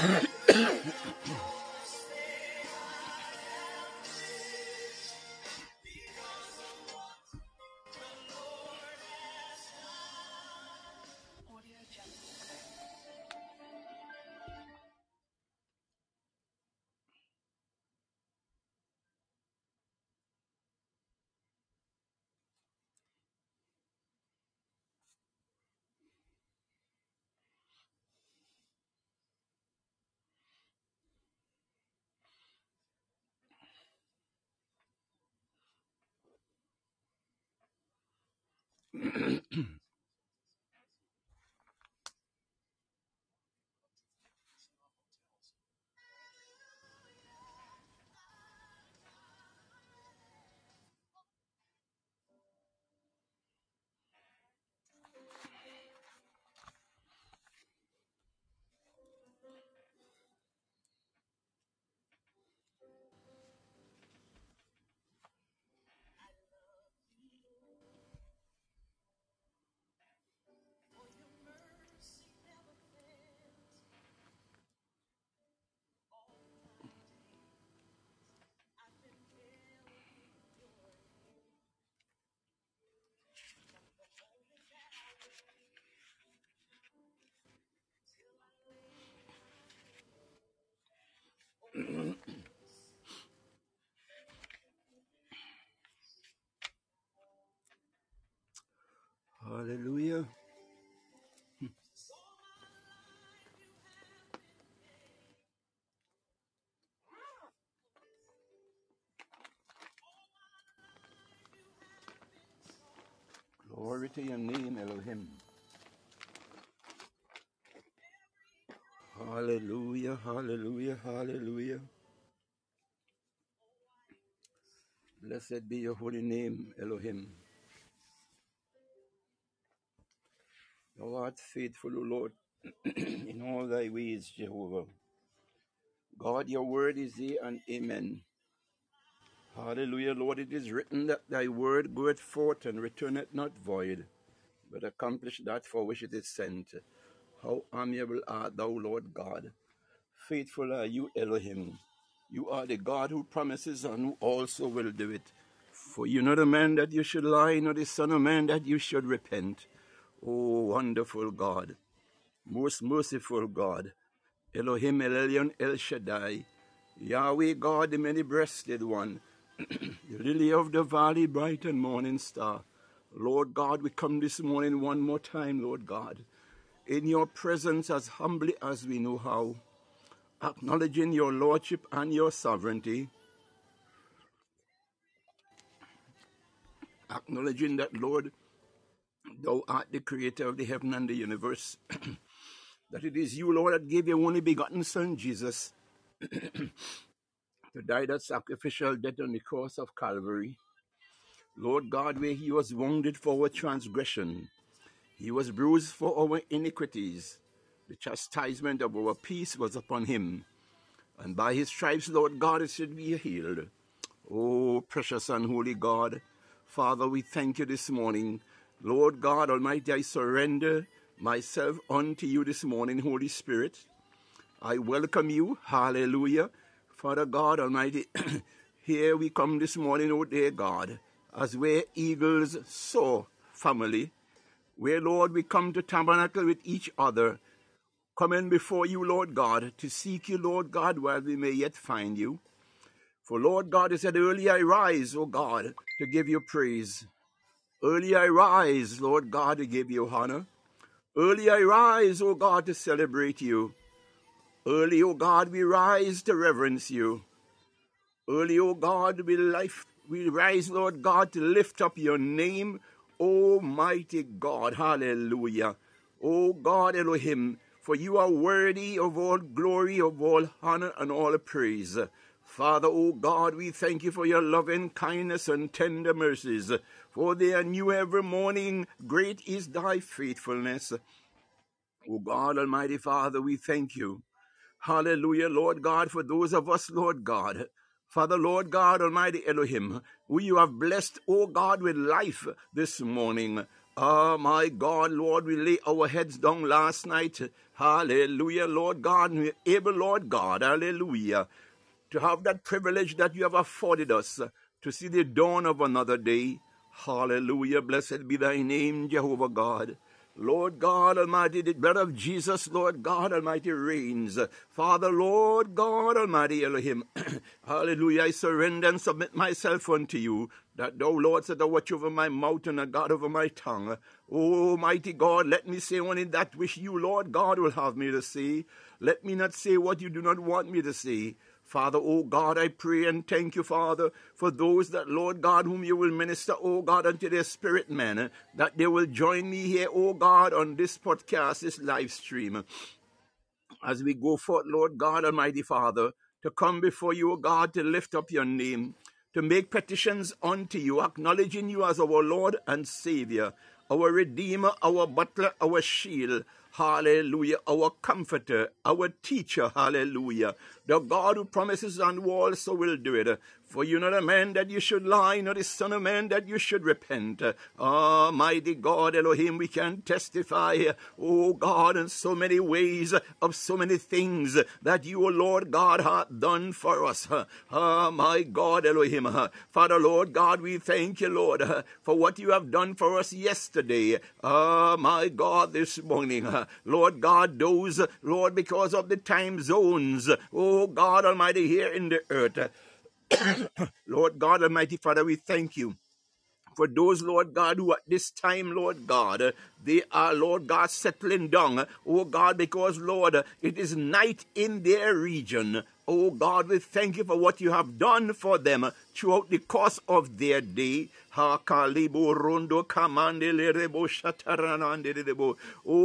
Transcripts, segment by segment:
Hallelujah. Glory to your name, Elohim. Hallelujah, hallelujah, hallelujah. Blessed be your holy name, Elohim. Thou art faithful, O Lord, in all thy ways, Jehovah. God, your word is yea and amen. Hallelujah, Lord. It is written that thy word goeth forth and returneth not void, but accomplish that for which it is sent. How amiable art thou, Lord God. Faithful are you, Elohim. You are the God who promises and who also will do it. For you're not a man that you should lie, nor the Son of Man that you should repent. O wonderful God, most merciful God, Elohim El Elyon El Shaddai, Yahweh God, the many breasted one, the lily of the valley, bright and morning star. Lord God, we come this morning one more time, Lord God, in your presence as humbly as we know how, acknowledging your lordship and your sovereignty, acknowledging that, Lord, thou art the creator of the heaven and the universe, that it is you, Lord, that gave your only begotten Son, Jesus, to die that sacrificial death on the cross of Calvary. Lord God, where he was wounded for our transgression, he was bruised for our iniquities. The chastisement of our peace was upon him, and by his stripes, Lord God, it should be healed. Oh, precious and holy God, Father, we thank you this morning. Lord God Almighty, I surrender myself unto you this morning, Holy Spirit. I welcome you. Hallelujah. Father God Almighty, here we come this morning, O dear God, as we're eagles soar family, where, Lord, we come to tabernacle with each other, coming before you, Lord God, to seek you, Lord God, while we may yet find you. For, Lord God, you said, Early I rise, O God, to give you praise. Early I rise, Lord God, to give you honor. Early I rise, O God, to celebrate you. Early, O God, we rise to reverence you. Early, O God, we, life, we rise, Lord God, to lift up your name, Almighty God. Hallelujah. O God Elohim, for you are worthy of all glory, of all honor, and all praise. Father, O God, we thank you for your loving kindness and tender mercies, for they are new every morning. Great is thy faithfulness. O God, Almighty Father, we thank you. Hallelujah, Lord God, for those of us, Lord God. Father, Lord God, Almighty Elohim, who you have blessed, O God, with life this morning. Oh, my God, Lord, we lay our heads down last night. Hallelujah, Lord God. We're able, Lord God, hallelujah, to have that privilege that you have afforded us to see the dawn of another day. Hallelujah. Blessed be thy name, Jehovah God. Lord God Almighty, the blood of Jesus, Lord God Almighty, reigns. Father, Lord God Almighty, Elohim, hallelujah, I surrender and submit myself unto you, that thou, Lord, set a watch over my mouth and a guard over my tongue. Oh, mighty God, let me say only that which you, Lord God, will have me to say. Let me not say what you do not want me to say. Father, oh God, I pray and thank you, Father, for those that, Lord God, whom you will minister, oh God, unto their spirit man, that they will join me here, oh God, on this podcast, this live stream. As we go forth, Lord God, Almighty Father, to come before you, O God, to lift up your name, to make petitions unto you, acknowledging you as our Lord and Savior, our Redeemer, our Buckler, our Shield. Hallelujah. Our comforter, our teacher. Hallelujah. The God who promises and who also will do it. For you're not a man that you should lie, not a son of man that you should repent. Almighty God, Elohim, we can testify, oh God, in so many ways of so many things that you, O Lord God, have done for us. Ah, my God, Elohim. Father, Lord God, we thank you, Lord, for what you have done for us yesterday. Ah, my God, this morning. Lord God, those, Lord, because of the time zones, oh God Almighty, here in the earth. Lord God Almighty Father, we thank you for those, Lord God, who at this time, Lord God, they are, Lord God, settling down. Oh God, because, Lord, it is night in their region. Oh God, we thank you for what you have done for them throughout the course of their day. Oh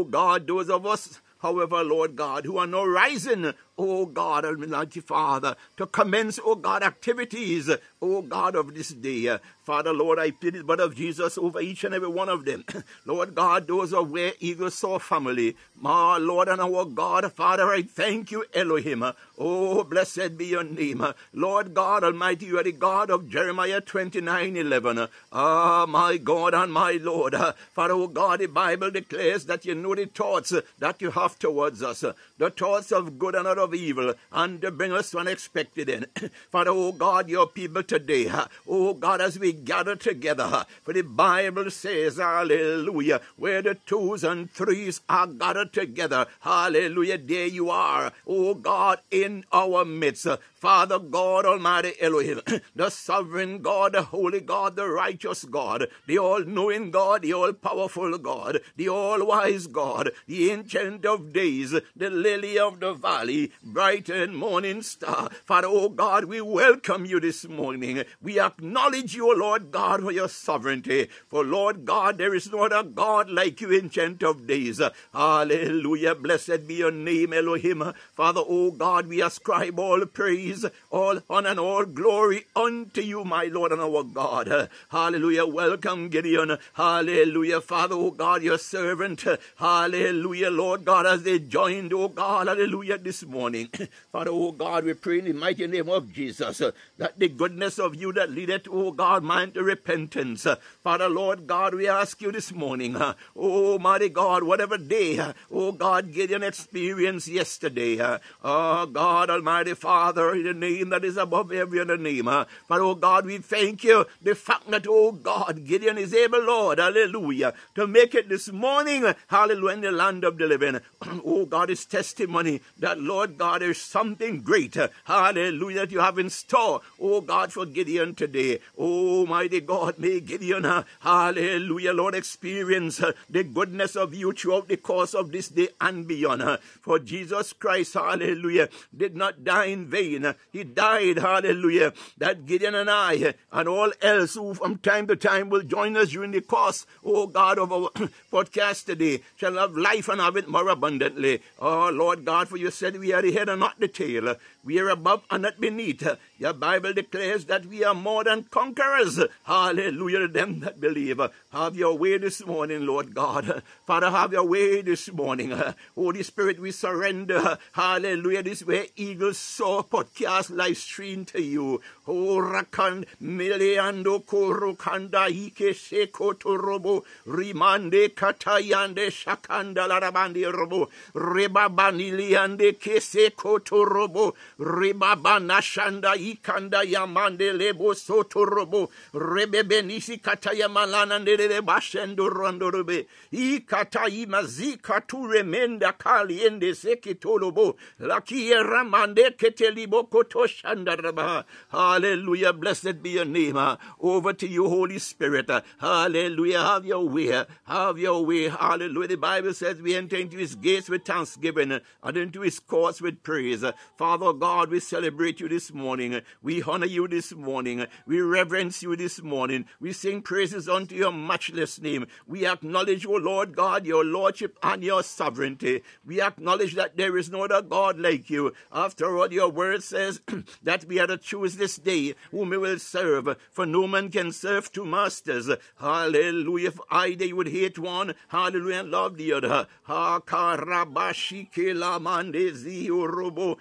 God, those of us however, Lord God, who are now rising, oh God, Almighty Father, to commence, oh God, activities, oh God, of this day. Father, Lord, I plead the blood of Jesus over each and every one of them. Lord God, those are where Eagles Soar family. My Lord and our God, Father, I thank you, Elohim. Oh, blessed be your name. Lord God Almighty, you are the God of Jeremiah 29 11. Ah, my God and my Lord. Father, oh God, the Bible declares that you know the thoughts that you have towards us, the thoughts of good and not of evil, and to bring us unexpected end. Father, oh God, your people today, oh God, as we gather together, for the Bible says, hallelujah, where the twos and threes are gathered together, hallelujah, there you are, oh God, in our midst. Father God Almighty Elohim, the sovereign God, the holy God, the righteous God, the all knowing God, the all powerful God, the all wise God, the ancient of days, the lily of the valley, bright and morning star. Father, oh God, we welcome you this morning. We acknowledge you, Lord God, for your sovereignty. For Lord God, there is no other God like you, ancient of days. Hallelujah. Blessed be your name, Elohim. Father, oh God, we ascribe all praise praise, all honor, and all glory unto you, my Lord and our God. Hallelujah. Welcome, Gideon. Hallelujah. Father, oh God, your servant. Hallelujah, Lord God, as they joined, oh God, hallelujah, this morning. Father, oh God, we pray in the mighty name of Jesus uh, that the goodness of you that leadeth, oh God, man to repentance. Uh, Father, Lord God, we ask you this morning, uh, oh mighty God, whatever day, oh God, Gideon experienced yesterday, oh God, Almighty Father, in the name that is above every other name. Uh, but oh God, we thank you. The fact that, oh God, Gideon is able, Lord, hallelujah, to make it this morning, hallelujah, in the land of the living. oh God, is testimony that, Lord God, there's something great, hallelujah, that you have in store, oh God, for Gideon today. Oh, mighty God, may Gideon, uh, hallelujah, Lord, experience uh, the goodness of you throughout the course of this day and beyond. Uh, for Jesus Christ, hallelujah, did not die in vain. He died, hallelujah, that Gideon and I and all else who from time to time will join us during the course, oh God, of our podcast today shall have life and have it more abundantly. Oh Lord God, for you said we are head and not the tail. Uh, We are above and not beneath. Your Bible declares that we are more than conquerors. Hallelujah to them that believe. Have your way this morning, Lord God. Father, have your way this morning. Holy Spirit, we surrender. Hallelujah. This way, eagles soar podcast live stream to you. Oh, Rakan, Miliando Korokanda, Ike Seko Torobo, Rimande Katayande Shakanda Larabandi Robo, Rebabaniliande Keseko Torobo, Rebabanashanda Ikanda Yamande Lebo Sotorobo, Rebebenisi Kataya Malana Nere Bashendo Rondorobe, Ikata Imazika Turemenda Kaliende Sekitolobo, Lakia Ramande Ketelibo Kotoshandaraba. Hallelujah. Blessed be your name. Over to you, Holy Spirit. Hallelujah. Have your way. Have your way. Hallelujah. The Bible says we enter into his gates with thanksgiving and into his courts with praise. Father God, we celebrate you this morning. We honor you this morning. We reverence you this morning. We sing praises unto your matchless name. We acknowledge, O Lord God, your lordship and your sovereignty. We acknowledge that there is no other God like you. After all, your word says that we are to choose this day whom we will serve, for no man can serve two masters. Hallelujah. If I they would hate one, hallelujah, and love the other. Ha karabashi kela mande ziorobo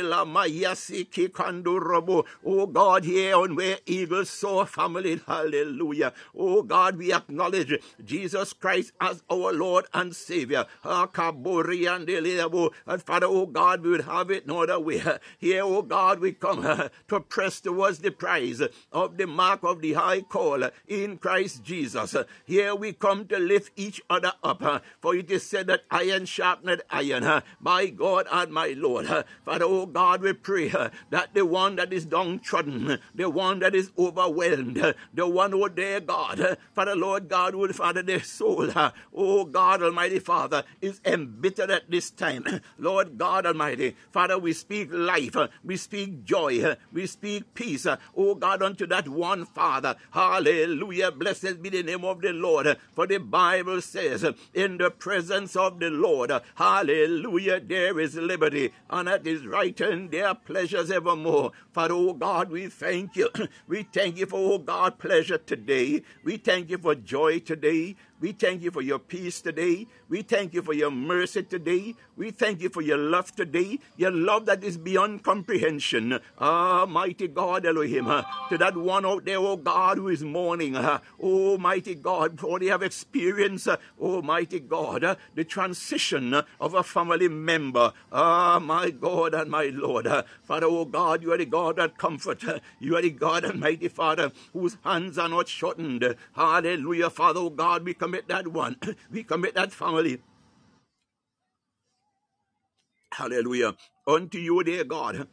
kandela mayasi kikandorobo. Oh God, here on where eagles soar family, hallelujah. Oh God, we acknowledge Jesus Christ as our Lord and Savior. And Father, oh God, we would have it no other way. Here, oh God, we come uh, to press towards the prize of the mark of the high call in Christ Jesus. Here we come to lift each other up, uh, for it is said that iron sharpened iron. Uh, my God and my Lord, Father, oh God, we pray uh, that the one that is downtrodden, the one that is overwhelmed, uh, the one, oh dear God, uh, Father, Lord God, would Father, their soul, oh God, Almighty Father, is embittered at this time. Lord God Almighty, Father, we speak life, we speak joy, we speak peace, oh God, unto that one Father. Hallelujah. Blessed be the name of the Lord. For the Bible says, in the presence of the Lord, hallelujah, there is liberty, and at his right there are pleasures evermore. Father, oh God, we thank you. We thank you for, oh God, pleasure today. We thank you for joy today. We thank you for your peace today. We thank you for your mercy today. We thank you for your love today. Your love that is beyond comprehension. Almighty God, Elohim. Uh, to that one out there, oh God, who is mourning. Uh, Almighty God, for they have experienced, uh, Almighty God, uh, the transition of a family member. Ah, my God and my Lord. Father, oh God, you are the God that comfort. You are the God, Almighty Father, whose hands are not shortened. Hallelujah, Father, oh God, we that one. We commit that family. Hallelujah. Unto you, dear God.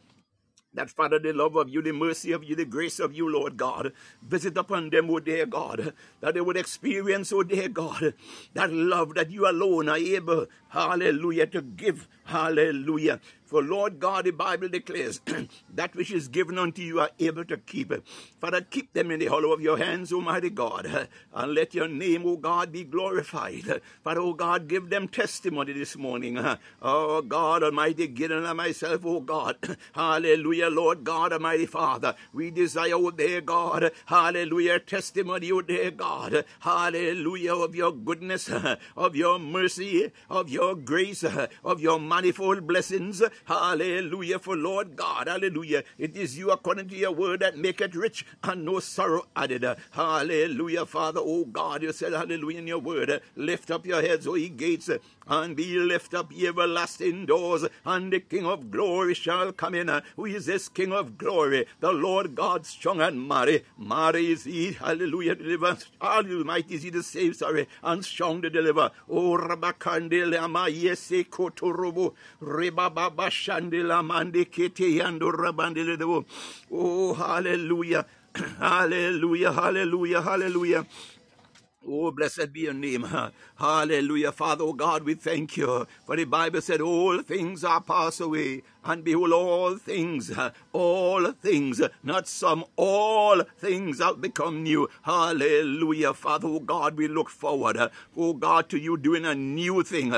That, Father, the love of you, the mercy of you, the grace of you, Lord God, visit upon them, oh dear God, that they would experience, oh dear God, that love that you alone are able, hallelujah, to give, hallelujah. For Lord God, the Bible declares, that which is given unto you are able to keep it. Father, keep them in the hollow of your hands, Almighty God, and let your name, O God, be glorified. Father, O God, give them testimony this morning. Oh God, Almighty, Gideon and myself, O God, hallelujah, Lord God, Almighty Father, we desire, O dear God, hallelujah, testimony, O dear God, hallelujah, of your goodness, of your mercy, of your grace, of your manifold blessings. Hallelujah. For Lord God, hallelujah. It is you according to your word that make it rich and no sorrow added. Hallelujah. Father, oh God, you said, hallelujah, in your word. Lift up your heads, O ye gates, and be lift up ye everlasting doors, and the King of glory shall come in. Who is this King of glory? The Lord God strong and mighty. Mighty is he, hallelujah, deliver. Almighty is he to save, sorry, and strong to deliver. Oh, Rabakande Lama Yese Kotorobo, Rebaba Shandela Mande Kete Yando Rabandele. Oh, hallelujah. Hallelujah, hallelujah, hallelujah. Oh, blessed be your name. Hallelujah. Father, oh God, we thank you. For the Bible said, All things are passed away. And behold, all things, all things, not some, all things have become new. Hallelujah. Father, oh God, we look forward, oh God, to you doing a new thing,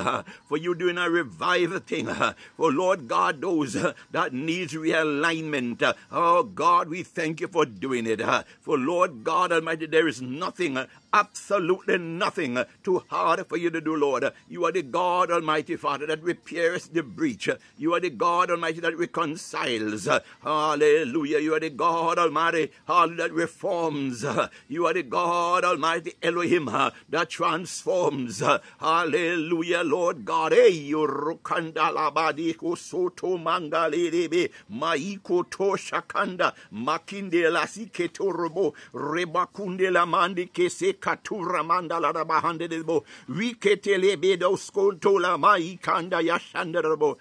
for you doing a revival thing. For Lord God, those that needs realignment, oh God, we thank you for doing it. For Lord God Almighty, there is nothing absolutely nothing too hard for you to do, Lord. You are the God Almighty Father that repairs the breach. You are the God Almighty that reconciles. Hallelujah. You are the God Almighty hallelujah, that reforms. You are the God Almighty Elohim that transforms. Hallelujah, Lord God. Soto mangalebe maiko to shakanda makinde lasiketo robo rebakunde la mandi kese katura mandala da bahande de bo wikete lebe do skonto la mai kanda yashanda oh, bo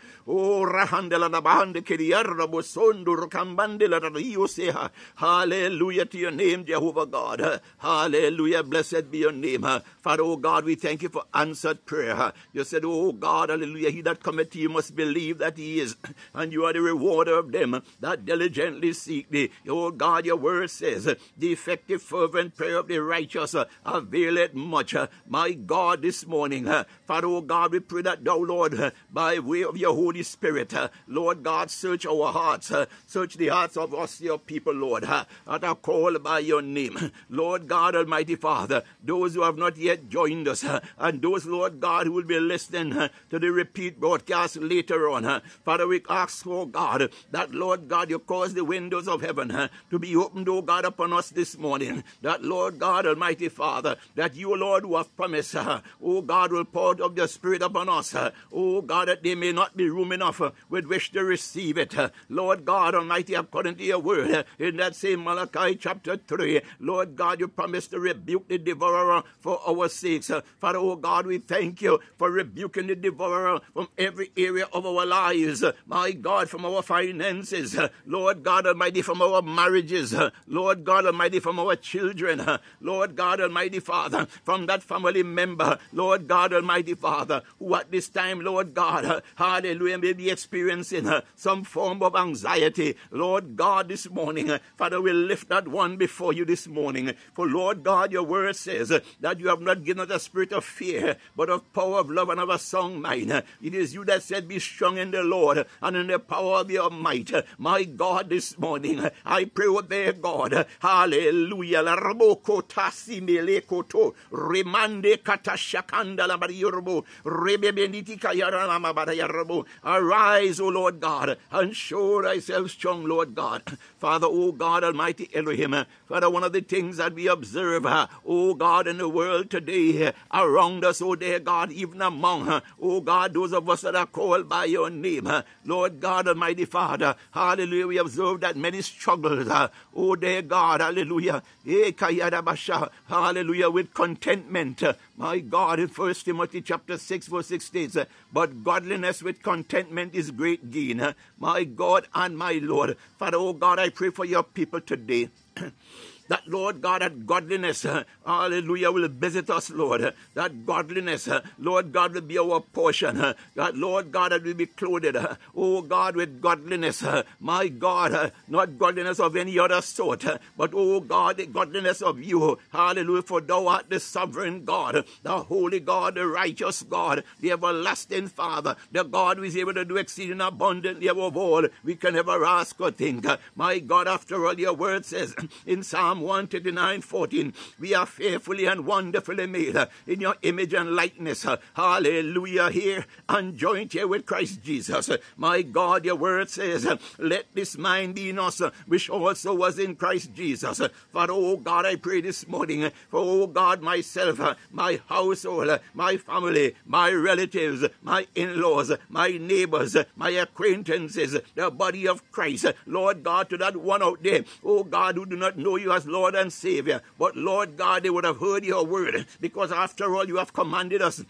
rahandela da bahande kiriarra bo sondo rokambande la rio seha. Hallelujah to your name Jehovah God. Hallelujah. Blessed be your name. Father oh God we thank you for answered prayer. You said oh God hallelujah he that cometh to you must believe that he is and you are the rewarder of them that diligently seek thee. Oh God your word says the effective fervent prayer of the righteous availeth much. My God, this morning, Father, oh God, we pray that thou, Lord, by way of your Holy Spirit, Lord God, search our hearts, search the hearts of us, your people, Lord, that are called by your name. Lord God, Almighty Father, those who have not yet joined us, and those, Lord God, who will be listening to the repeat broadcast later on. Father, we ask, oh God, that, Lord God, you cause the windows of heaven to be opened, oh God, upon us this morning. That, Lord God, Almighty Father, that you, Lord, who have promised, uh, oh God, will pour out of your Spirit upon us. Uh, oh God, that there may not be room enough uh, with which to receive it. Lord God Almighty, according to your word, in that same Malachi chapter 3, Lord God, you promised to rebuke the devourer for our sakes. Father, oh God, we thank you for rebuking the devourer from every area of our lives. My God, from our finances. Lord God Almighty, from our marriages. Lord God Almighty, from our children. Lord God Almighty Father, from that family member, Lord God Almighty Father, who at this time, Lord God, hallelujah, may be experiencing uh, some form of anxiety. Lord God, this morning, uh, Father, we lift that one before you this morning. For Lord God, your word says uh, that you have not given us a spirit of fear, but of power, of love, and of a song mind. It is you that said, Be strong in the Lord and in the power of your might. My God, this morning, I pray, with their God, hallelujah koto remande la arise o lord god and show thyself strong lord god. Father o god almighty elohim father one of the things that we observe o god in the world today around us o dear god even among o god those of us that are called by your name. Lord god almighty father hallelujah we observe that many struggles O dear god hallelujah. Eh, hallelujah with contentment. My God, in 1 Timothy chapter 6, verse 6 states, But godliness with contentment is great gain. My God and my Lord. Father, oh God, I pray for your people today. that Lord God, that godliness, hallelujah, will visit us, Lord. That godliness, Lord God, will be our portion. That Lord God, that will be clothed, oh God, with godliness. My God, not godliness of any other sort, but oh God, the godliness of you. Hallelujah, for thou art the sovereign God, the holy God, the righteous God, the everlasting Father, the God who is able to do exceeding abundantly above all we can ever ask or think. My God, after all, your word says in Psalm Psalm 139 14. We are fearfully and wonderfully made uh, in your image and likeness. Uh, hallelujah. Here and joined here with Christ Jesus. Uh, my God, your word says, uh, Let this mind be in us, uh, which also was in Christ Jesus. Uh, for, oh God, I pray this morning for, oh God, myself, my household, my family, my relatives, my in laws, my neighbors, my acquaintances, the body of Christ. Lord God, to that one out there, oh God, who do not know you as Lord and Savior. But Lord God, they would have heard your word because after all, you have commanded us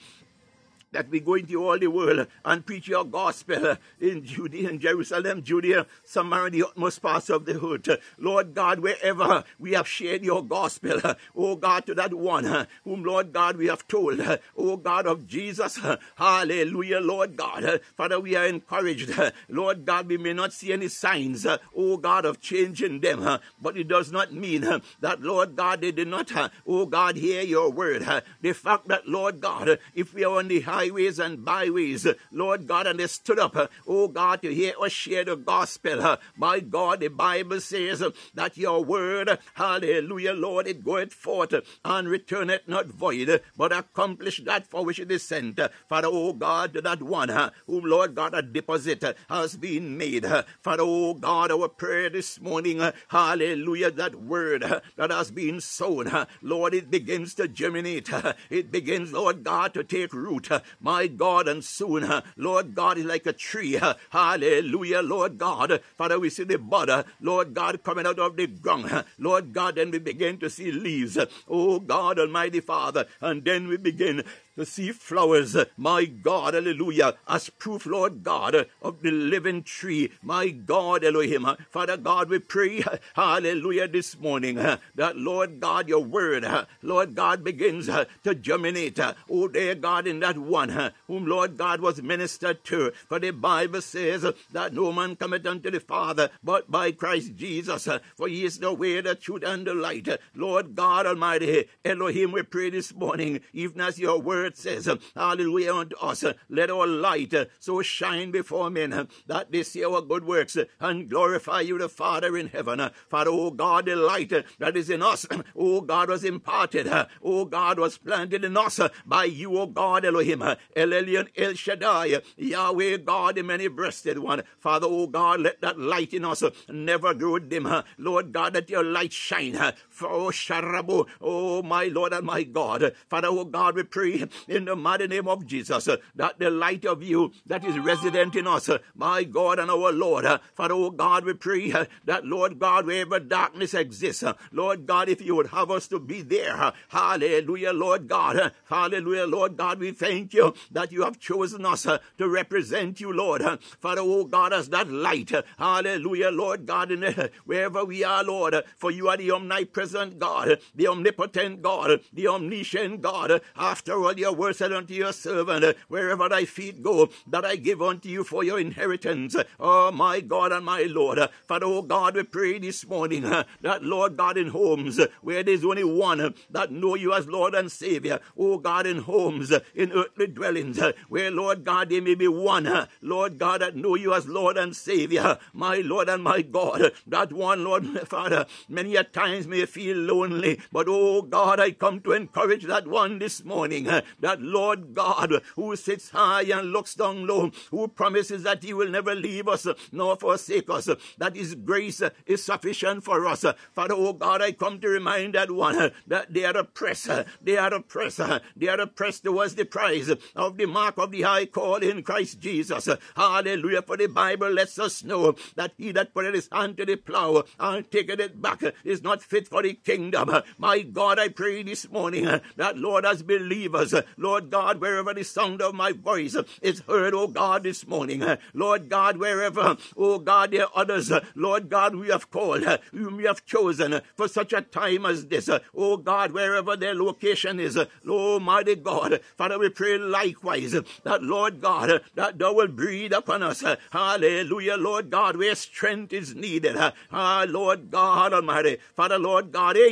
that we go into all the world and preach your gospel in Judea, and Jerusalem, Judea, Samaria, the utmost parts of the earth. Lord God, wherever we have shared your gospel, oh God, to that one whom, Lord God, we have told, oh God of Jesus, hallelujah, Lord God. Father, we are encouraged. Lord God, we may not see any signs, oh God, of change in them, but it does not mean that, Lord God, they did not, oh God, hear your word. The fact that, Lord God, if we are on the highways and byways, Lord God, and they stood up, oh God, to hear us share the gospel, my God, the Bible says that your word, hallelujah, Lord, it goeth forth and returneth not void, but accomplish that for which it is sent. Father, oh God, that one whom, Lord God, a deposit has been made. Father, oh God, our prayer this morning, hallelujah, that word that has been sown, Lord, it begins to germinate. It begins, Lord God, to take root. My God, and soon, uh, Lord God, is like a tree. Uh, hallelujah, Lord God. Father, we see the bud, Lord God, coming out of the ground. Uh, Lord God, then we begin to see leaves. Oh God, Almighty Father. And then we begin see flowers, my God, hallelujah, as proof, Lord God, of the living tree, my God, Elohim. Father God, we pray, hallelujah, this morning, that, Lord God, your word, Lord God, begins to germinate, oh, dear God, in that one whom, Lord God, was ministered to. For the Bible says that no man cometh unto the Father but by Christ Jesus, for he is the way, the truth, and the light. Lord God Almighty, Elohim, we pray this morning, even as your word says, uh, Hallelujah unto us, uh, let our light uh, so shine before men that they see our good works and glorify you, the Father in heaven. Father, oh God, the light that is in us, oh God, was imparted, oh God, was planted in us by you, oh God, Elohim, El Elyon, El Shaddai, Yahweh, God, the many breasted one. Father, oh God, let that light in us never grow dim. Lord God, let your light shine. For, oh, Sharabu, oh my Lord and my God. Father, oh God, we pray in the mighty name of Jesus, uh, that the light of you that is resident in us, uh, my God and our Lord, uh, Father, oh God, we pray uh, that, Lord God, wherever darkness exists, uh, Lord God, if you would have us to be there, uh, hallelujah, Lord God, hallelujah, Lord God, we thank you that you have chosen us to represent you, Lord, Father, oh God, as that light, hallelujah, Lord God, in wherever we are, Lord, for you are the omnipresent God, the omnipotent God, the omniscient God, after all, your word said unto your servant, wherever thy feet go, that I give unto you for your inheritance. Oh, my God and my Lord. Father, oh God, we pray this morning uh, that, Lord God, in homes where there's only one that know you as Lord and Savior, oh God, in homes, in earthly dwellings, where, Lord God, there may be one, Lord God, that know you as Lord and Savior, my Lord and my God. That one, Lord, Father, many a times may feel lonely, but oh God, I come to encourage that one this morning that Lord God, who sits high and looks down low, who promises that He will never leave us nor forsake us, that His grace is sufficient for us. Father, oh God, I come to remind that one that they are oppressed, they are oppressed, they are oppressed towards the prize of the mark of the high call in Christ Jesus. Hallelujah. For the Bible lets us know that he that put his hand to the plow and taketh it back is not fit for the kingdom. My God, I pray this morning that Lord, as believers, Lord God, wherever the sound of my voice is heard, O God, this morning, Lord God, wherever, O God, there are others, Lord God, we have called, we have chosen for such a time as this, O God, wherever their location is, Almighty God, Father, we pray likewise that, Lord God, that thou will breathe upon us, hallelujah, Lord God, where strength is needed, ah, Lord God Almighty, Father, Lord God, eh,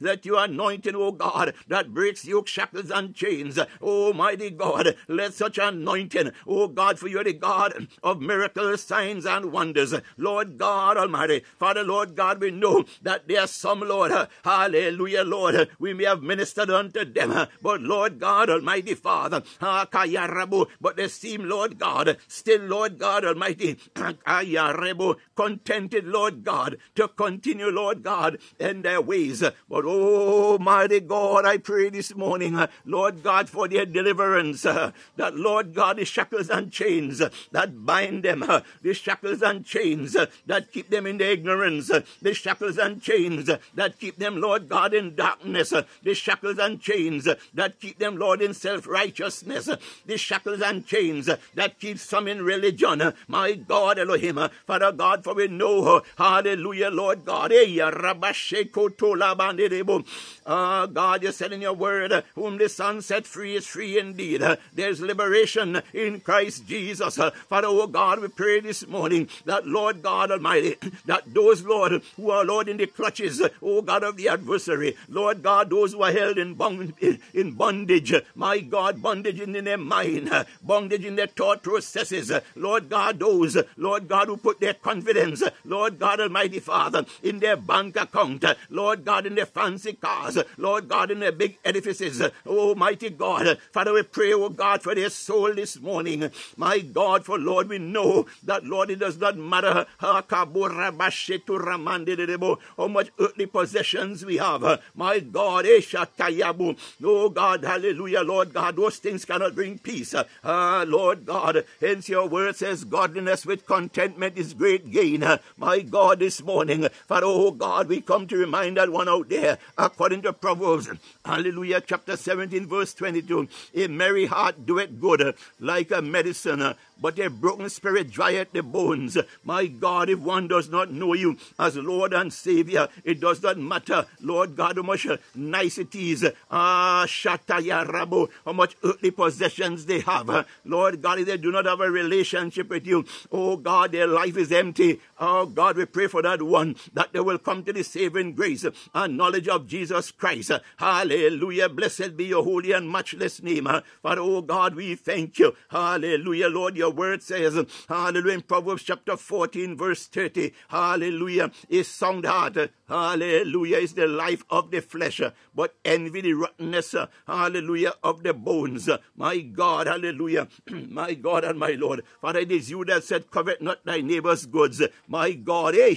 that you anointing, O God, that breaks yoke, shackles, and chains. Almighty God, let such anointing, oh God, for you are the God of miracles, signs, and wonders. Lord God Almighty, Father, Lord God, we know that there are some, Lord, hallelujah, Lord, we may have ministered unto them, but Lord God Almighty, Father, but they seem, Lord God, still, Lord God Almighty, contented, Lord God, to continue, Lord God, in their ways. But, oh, mighty God, I pray this morning, uh, Lord God, for their deliverance. Uh, that, Lord God, the shackles and chains uh, that bind them, uh, the shackles and chains uh, that keep them in the ignorance, uh, the shackles and chains that keep them, Lord God, in darkness, the shackles and chains that keep them, Lord, in self righteousness, the shackles and chains that keep some in religion. My God, Elohim, Father God, for we know, hallelujah, Lord God, eh. Ah, God, you said in your word, whom the Son set free is free indeed. There's liberation in Christ Jesus. Father, oh God, we pray this morning that, Lord God Almighty, that those, Lord, who are, Lord, in the clutches, oh God, of the adversary, Lord God, those who are held in, bond, in bondage, my God, bondage in their mind, bondage in their thought processes, Lord God, those, Lord God, who put their confidence, Lord God Almighty Father, in their bank account, Lord God, in their fancy cars, Lord God, in their big edifices, Almighty God, uh, Father, we pray, oh God, for their soul this morning, my God, for Lord, we know that, Lord, it does not matter how much earthly possessions we have, my God, oh God, hallelujah, Lord God, those things cannot bring peace, ah, Lord God, hence your word says, godliness with contentment is great gain, my God, this morning, Father, oh God, we come to remind that one out there, according to Proverbs, hallelujah, chapter 17, verse 22, a merry heart doeth good, like a medicine, but a broken spirit drieth the bones. My God, if one does not know you as Lord and Savior, it does not matter, Lord God, how much niceties, ah, shataya rabo, how much earthly possessions they have. Lord God, if they do not have a relationship with you, oh God, their life is empty. Oh God, we pray for that one that they will come to the saving grace and knowledge of Jesus Christ. Hallelujah. Blessed be your holy and matchless name. Father, oh God, we thank you. Hallelujah, Lord. Your word says, Hallelujah, in Proverbs chapter 14, verse 30. Hallelujah. is sound heart. Hallelujah. Is the life of the flesh, but envy the rottenness. Hallelujah. Of the bones. My God. Hallelujah. my God and my Lord. Father, it is you that said, Covet not thy neighbor's goods. My God. Eh.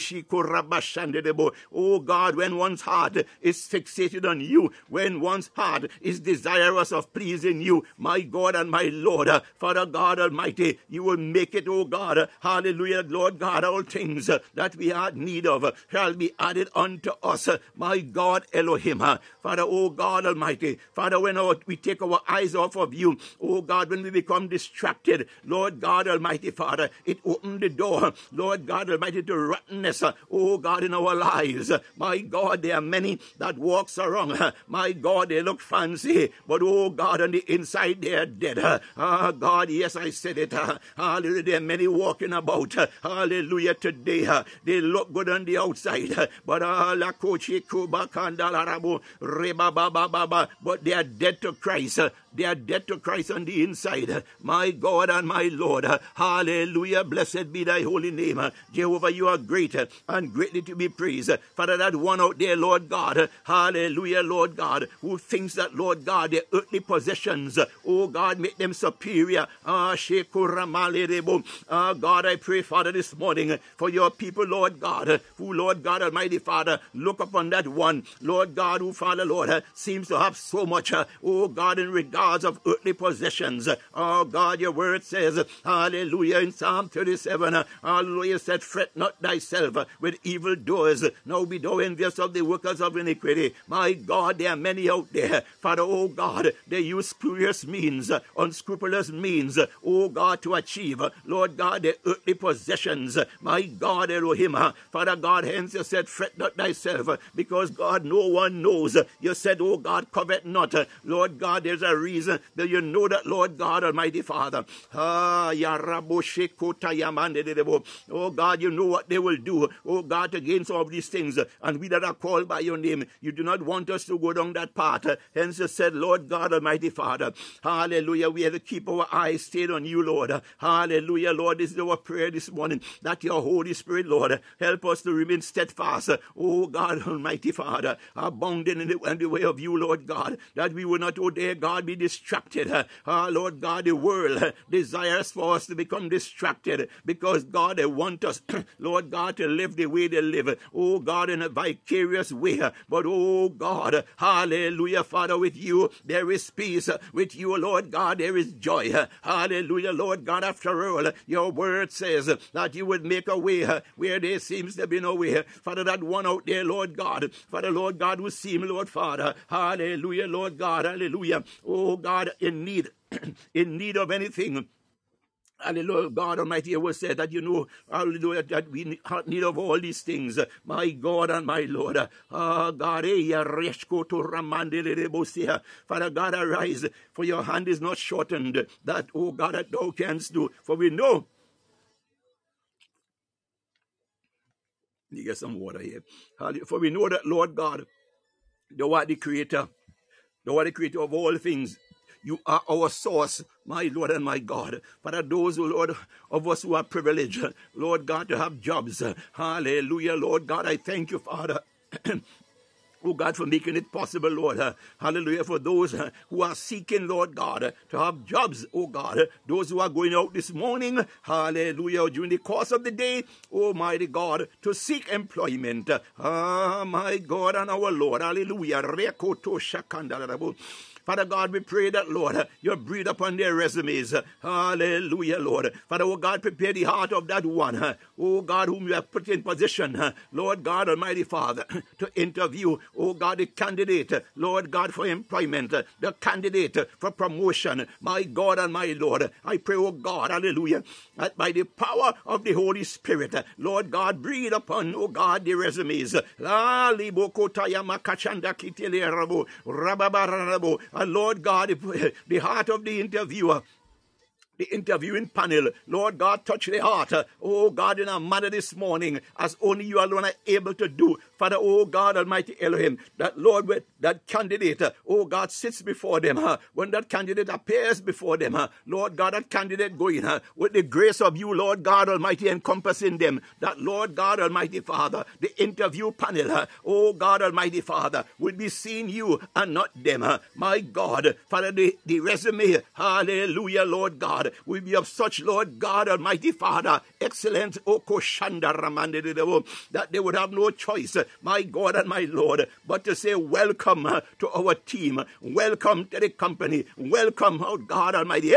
Oh God, when one's heart is fixated on you, when one's heart is desirous of pleasing you, my God and my Lord, Father God Almighty, you will make it, oh God. Hallelujah, Lord God, all things that we had need of shall be added unto us, my God Elohim. Father, oh God Almighty, Father, when our, we take our eyes off of you, oh God, when we become distracted, Lord God Almighty, Father, it opened the door, Lord God Almighty, to rottenness, oh God, in our lives. My God, there are many that walks around. My God, they look fancy, but oh God, on the inside they are dead. Ah, God, yes, I said it. Hallelujah. There are many walking about. Hallelujah. Today, they look good on the outside, but but they are dead to Christ. They are dead to Christ on the inside. My God and my Lord. Hallelujah. Blessed be thy holy name. Jehovah, you are great and greatly to be praised. Father, that one out there, Lord God. Hallelujah, Lord God, who thinks that, Lord God, their earthly possessions, oh God, make them superior. Ah, Ah, God, I pray, Father, this morning for your people, Lord God, who, Lord God, Almighty Father, look upon that one, Lord God, who, Father, Lord, seems to have so much, oh God, in of earthly possessions. Oh God, your word says, hallelujah, in Psalm 37, hallelujah, said, fret not thyself with evil doers, now be thou envious of the workers of iniquity. My God, there are many out there, Father, oh God, they use spurious means, unscrupulous means, oh God, to achieve, Lord God, their earthly possessions. My God, Elohim, Father God, hence you said, fret not thyself, because God, no one knows. You said, oh God, covet not. Lord God, there's a reason that you know that, Lord God, Almighty Father. Ah, Oh God, you know what they will do. Oh God, against all these things. And we that are called by your name, you do not want us to go down that path. Hence you said, Lord God, Almighty Father. Hallelujah. We have to keep our eyes stayed on you, Lord. Hallelujah, Lord. This is our prayer this morning. That your Holy Spirit, Lord, help us to remain steadfast. Oh God, Almighty Father, abounding in the, in the way of you, Lord God. That we will not, oh dear God, be distracted. Ah, Lord God, the world desires for us to become distracted because God, they want us, Lord God, to live the way they live. Oh God, in a vicarious way. But oh God, hallelujah, Father, with you there is peace. With you, Lord God, there is joy. Hallelujah, Lord God, after all, your word says that you would make a way where there seems to be no way. Father, that one out there, Lord God, Father, Lord God, who seem, Lord Father, hallelujah, Lord God, hallelujah, oh God, in need, in need of anything. Hallelujah, God Almighty, I will say that you know, hallelujah, that we need of all these things, my God and my Lord. Ah, God, eh, Father God, arise, for your hand is not shortened, that, oh God, that thou canst do. For we know You get some water here. For we know that, Lord God, thou art the creator, thou art the creator of all things. You are our source, my Lord and my God. Father, those, Lord, of us who are privileged, Lord God, to have jobs. Hallelujah, Lord God. I thank you, Father. Oh God, for making it possible, Lord. Uh, hallelujah. For those uh, who are seeking, Lord God, uh, to have jobs, oh God. those who are going out this morning, hallelujah, during the course of the day, Almighty God, to seek employment. Ah, my God and our Lord. Hallelujah. Father God, we pray that, Lord, you breathe upon their resumes. Hallelujah, Lord. Father, oh God, prepare the heart of that one, oh God, whom you have put in position, Lord God, Almighty Father, to interview, oh God, the candidate, Lord God, for employment, the candidate for promotion. My God and my Lord, I pray, oh God, hallelujah, that by the power of the Holy Spirit, Lord God, breathe upon, oh God, the resumes. And Lord God, the heart of the interviewer the interviewing panel. Lord God, touch the heart. Uh, oh God, in a manner this morning, as only you alone are able to do. Father, oh God, Almighty Elohim, that Lord, that candidate, oh God, sits before them, uh, when that candidate appears before them, uh, Lord God, that candidate going with the grace of you, Lord God Almighty, encompassing them, that Lord God Almighty Father, the interview panel, oh God Almighty Father, will be seeing you and not them. My God, Father, the, the resume, hallelujah, Lord God, will be of such, Lord God Almighty Father, excellent, Okoshanda that they would have no choice my God and my Lord, but to say welcome uh, to our team, welcome to the company, welcome, oh God Almighty.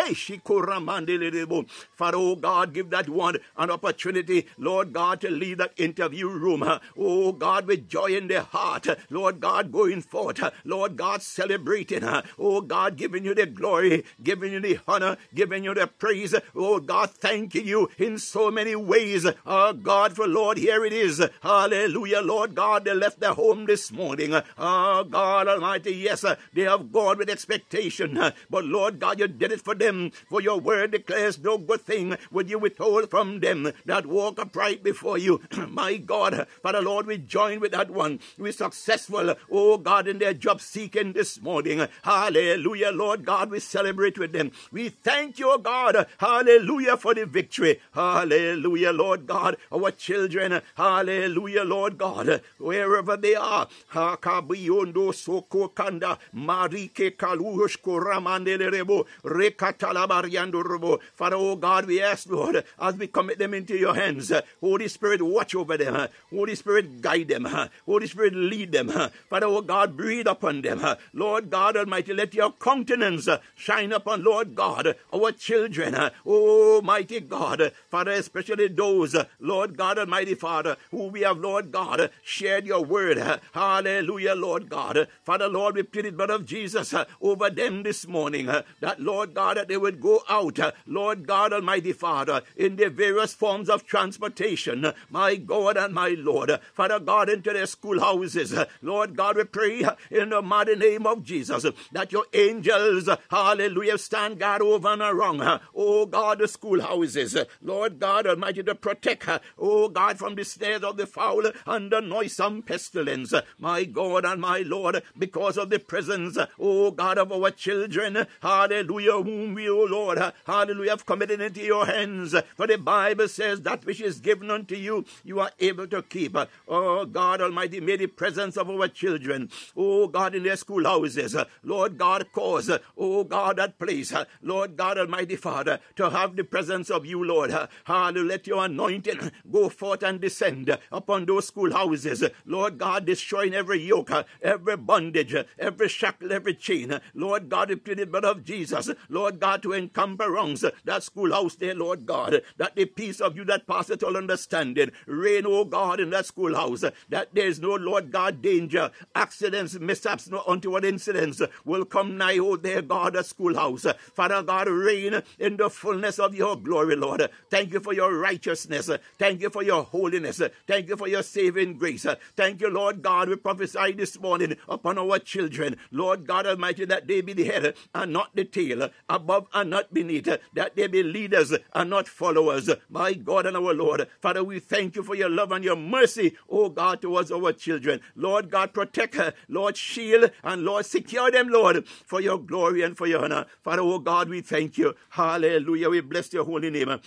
For oh God, give that one an opportunity, Lord God, to leave that interview room. Oh God, with joy in their heart, Lord God, going forth, Lord God, celebrating, oh God, giving you the glory, giving you the honor, giving you the praise. Oh God, thanking you in so many ways. Oh God, for Lord, here it is. Hallelujah, Lord God, they left their home this morning. Oh, God Almighty, yes, they have gone with expectation. But Lord God, you did it for them. For your word declares no good thing would you withhold from them that walk upright before you. My God, Father Lord, we join with that one. We're successful, oh God, in their job seeking this morning. Hallelujah, Lord God, we celebrate with them. We thank you, oh God. Hallelujah for the victory. Hallelujah, Lord God. Our children, hallelujah, Lord God wherever they are. Hakabiyondo soko kanda marike kaluhushko ramandelebo rekatalabariandorobo. Father, oh God, we ask, Lord, as we commit them into your hands, Holy Spirit, watch over them. Holy Spirit, guide them. Holy Spirit, lead them. Father, oh God, breathe upon them. Lord God Almighty, let your countenance shine upon, Lord God, our children. Oh, mighty God, Father, especially those, Lord God Almighty Father, who we have, Lord God, shared your word. Hallelujah, Lord God. Father, Lord, we plead the blood of Jesus uh, over them this morning. Uh, that, Lord God, that they would go out, uh, Lord God Almighty Father, in the various forms of transportation. My God and my Lord. Father God, into their schoolhouses. Lord God, we pray in the mighty name of Jesus that your angels, hallelujah, stand guard over and around. oh God, the schoolhouses. Lord God Almighty, to protect, oh God, from the snares of the foul and the noisome pestilence. My God and my Lord, because of the presence, O God, of our children, hallelujah, whom we, oh Lord, hallelujah, have committed into your hands. For the Bible says that which is given unto you, you are able to keep. Oh God Almighty, may the presence of our children, O God, in their schoolhouses, Lord God, cause, O God, that place, Lord God Almighty Father, to have the presence of you, Lord. Hallelujah, let your anointing go forth and descend upon those schoolhouses, Lord God, destroying every yoke, every bondage, every shackle, every chain. Lord God, plead the blood of Jesus, Lord God, to encumber wrongs that schoolhouse there, Lord God, that the peace of you that passeth all understanding reign, O God, in that schoolhouse, that there is no, Lord God, danger, accidents, mishaps, no untoward incidents will come nigh, O dear God, the schoolhouse. Father God, reign in the fullness of your glory, Lord. Thank you for your righteousness. Thank you for your holiness. Thank you for your saving grace. Thank you, Lord God. We prophesy this morning upon our children, Lord God Almighty, that they be the head and not the tail, above and not beneath, that they be leaders and not followers. My God and our Lord, Father, we thank you for your love and your mercy, oh God, towards our children. Lord God, protect her, Lord, shield and Lord, secure them, Lord, for your glory and for your honor. Father, oh God, we thank you. Hallelujah. We bless your holy name.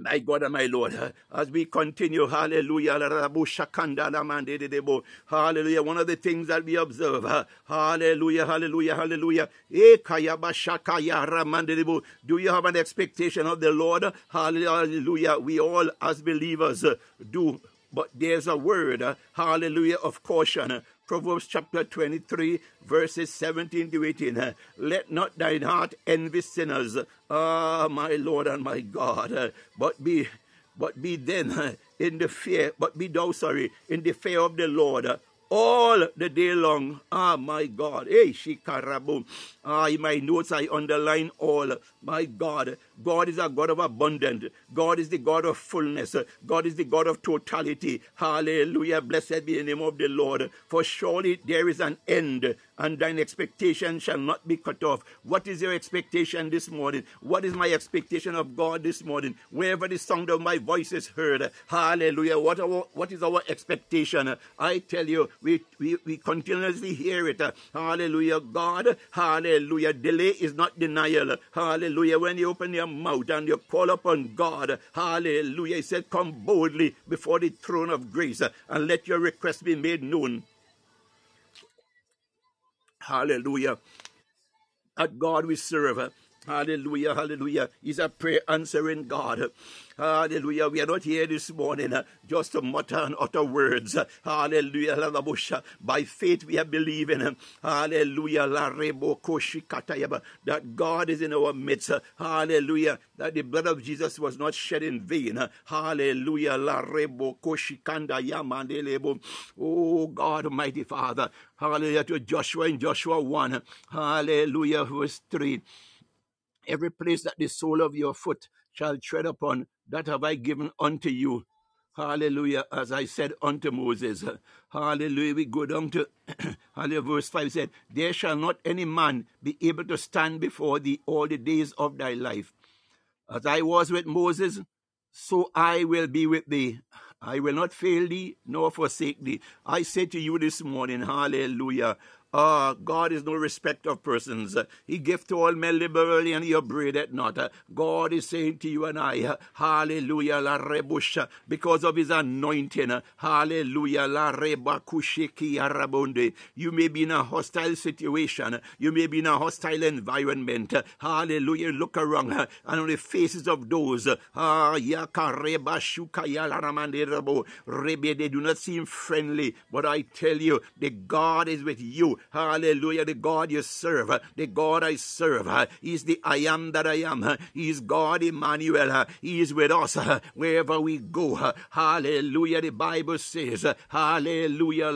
My God and my Lord, as we continue, hallelujah, hallelujah, one of the things that we observe, uh, hallelujah, hallelujah, hallelujah, eh, do you have an expectation of the Lord? Hallelujah, we all as believers do, but there's a word, uh, hallelujah, of caution Proverbs chapter 23, verses 17 to 18. Let not thine heart envy sinners, ah, my Lord and my God, but be but be then in the fear, but be thou sorry, in the fear of the Lord all the day long. Ah, my God. Hey, shikarabu. Ah, in my notes, I underline all. My God. God is a God of abundance. God is the God of fullness. God is the God of totality. Hallelujah. Blessed be the name of the Lord. For surely there is an end, and thine expectation shall not be cut off. What is your expectation this morning? What is my expectation of God this morning? Wherever the sound of my voice is heard, hallelujah. What, our, what is our expectation? I tell you, we, we, we continuously hear it. Hallelujah. God, hallelujah. Delay is not denial. Hallelujah. When you open your mouth and you call upon God, hallelujah. He said, Come boldly before the throne of grace and let your request be made known. Hallelujah. At God we serve. Hallelujah, hallelujah. He's a prayer answering God. Hallelujah. We are not here this morning uh, just to mutter and utter words. Hallelujah. By faith we are believing. Uh, hallelujah. Rebo koshikata. That God is in our midst. Uh, hallelujah. That the blood of Jesus was not shed in vain. Uh, hallelujah. Oh God, Almighty Father. Hallelujah. To Joshua in Joshua 1. Hallelujah. Verse 3. Every place that the sole of your foot shall tread upon, that have I given unto you. Hallelujah. As I said unto Moses. Hallelujah. We go down to hallelujah, verse 5 said, There shall not any man be able to stand before thee all the days of thy life. As I was with Moses, so I will be with thee. I will not fail thee nor forsake thee. I say to you this morning, hallelujah. Ah, God is no respect of persons. He gives to all men liberally and he upbraideth not. God is saying to you and I, Hallelujah, la rebusha, because of his anointing. Hallelujah, la rebakushiki arabonde. You may be in a hostile situation. You may be in a hostile environment. Hallelujah. Look around and on the faces of those, ah. Rebe, they do not seem friendly, but I tell you, the God is with you. Hallelujah. The God you serve, the God I serve, He's the I am that I am. He's God Emmanuel. He is with us wherever we go. Hallelujah. The Bible says, Hallelujah.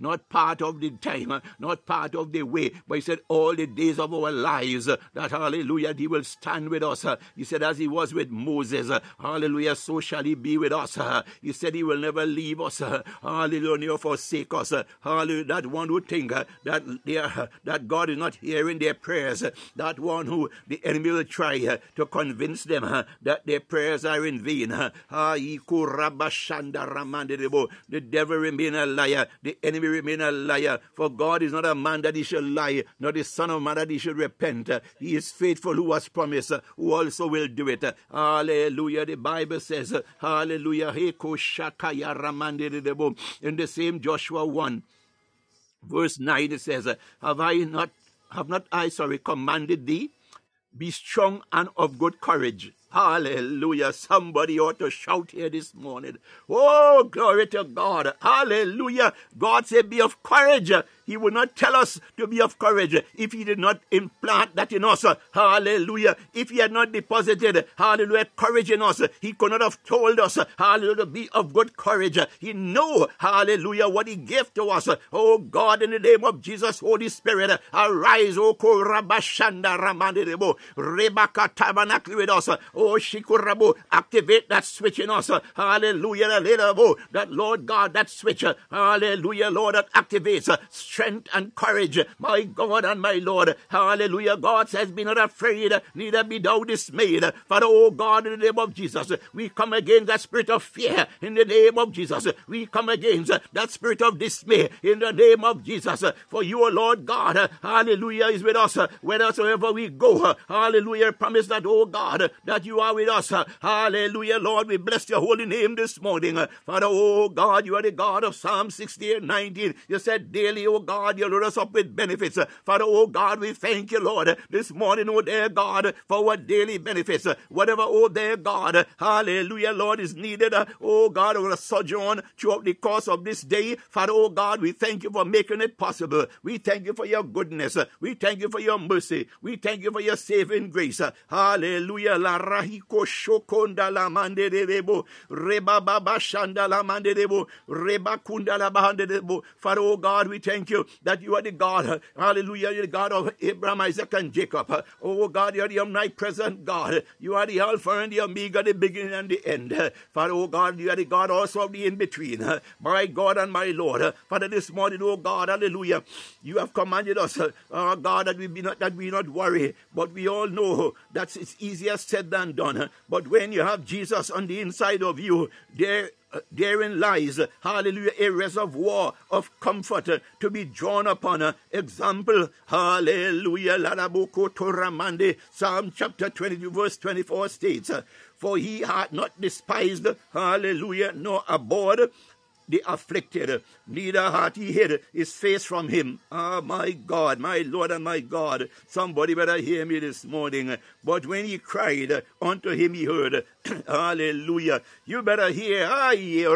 Not part of the time, not part of the way, but He said, all the days of our lives, that Hallelujah, He will stand with us. He said, as He was with Moses, Hallelujah, so shall He be with us. He said, He will never leave us. Hallelujah, forsake us. Hallelujah hallelujah, that one who think uh, that they are, uh, that God is not hearing their prayers, that one who the enemy will try uh, to convince them that their prayers are in vain. Ah, the devil remain a liar, the enemy remain a liar, for God is not a man that he should lie, nor the son of man that he should repent. He is faithful who has promised, who also will do it. Hallelujah. The Bible says, Hallelujah. In the same Joshua 1, verse 9, it says, Have I not, have not I, sorry, commanded thee? Be strong and of good courage. Hallelujah. Somebody ought to shout here this morning. Oh, glory to God. Hallelujah. God said, Be of courage. He would not tell us to be of courage if He did not implant that in us. Hallelujah. If He had not deposited, hallelujah, courage in us, He could not have told us, hallelujah, be of good courage. He know, hallelujah, what He gave to us. Oh God, in the name of Jesus, Holy Spirit, arise, O Korabashanda Ramandebo, Rebecca tabernacle with us. Oh Shikurabo, activate that switch in us. Hallelujah, that Lord God, that switch, hallelujah, Lord, that activates strength and courage, my God and my Lord. Hallelujah. God says, Be not afraid, neither be thou dismayed. Father, oh God, in the name of Jesus, we come against that spirit of fear in the name of Jesus. We come against that spirit of dismay in the name of Jesus. For you, O Lord God, hallelujah, is with us wheresoever we go. Hallelujah. Promise that, oh God, that you are with us. Hallelujah, Lord. We bless your holy name this morning. Father, oh God, you are the God of Psalm 68 19. You said daily, oh God, you load us up with benefits. Father, oh God, we thank you, Lord, this morning, oh dear God, for our daily benefits. Whatever, oh dear God, hallelujah, Lord, is needed, oh God, a sojourn throughout the course of this day. Father, oh God, we thank you for making it possible. We thank you for your goodness. We thank you for your mercy. We thank you for your saving grace. Hallelujah. La rahiko shokonda la mande debo. Reba baba shanda la mande debo. Reba kunda la bahande debo. Father, oh God, we thank you that you are the God. Hallelujah. You're the God of Abraham, Isaac, and Jacob. Oh God, you're the omnipresent God. You are the Alpha and the Omega, the beginning and the end. Father, oh God, you are the God also of the in between. My God and my Lord. Father, this morning, oh God, hallelujah. You have commanded us, oh God, that we be not that we not worry, but we all know that it's easier said than done. But when you have Jesus on the inside of you, there Uh, therein lies, hallelujah, a reservoir of comfort uh, to be drawn upon. Uh, example, hallelujah, Larabuko Toramande, Psalm chapter 22, verse 24 states, For he hath not despised, hallelujah, nor abhorred the afflicted, neither hath he hid his face from him. Ah, my God, my Lord and my God. Somebody better hear me this morning. But when he cried, unto him he heard. Hallelujah. You better hear. Hallelujah.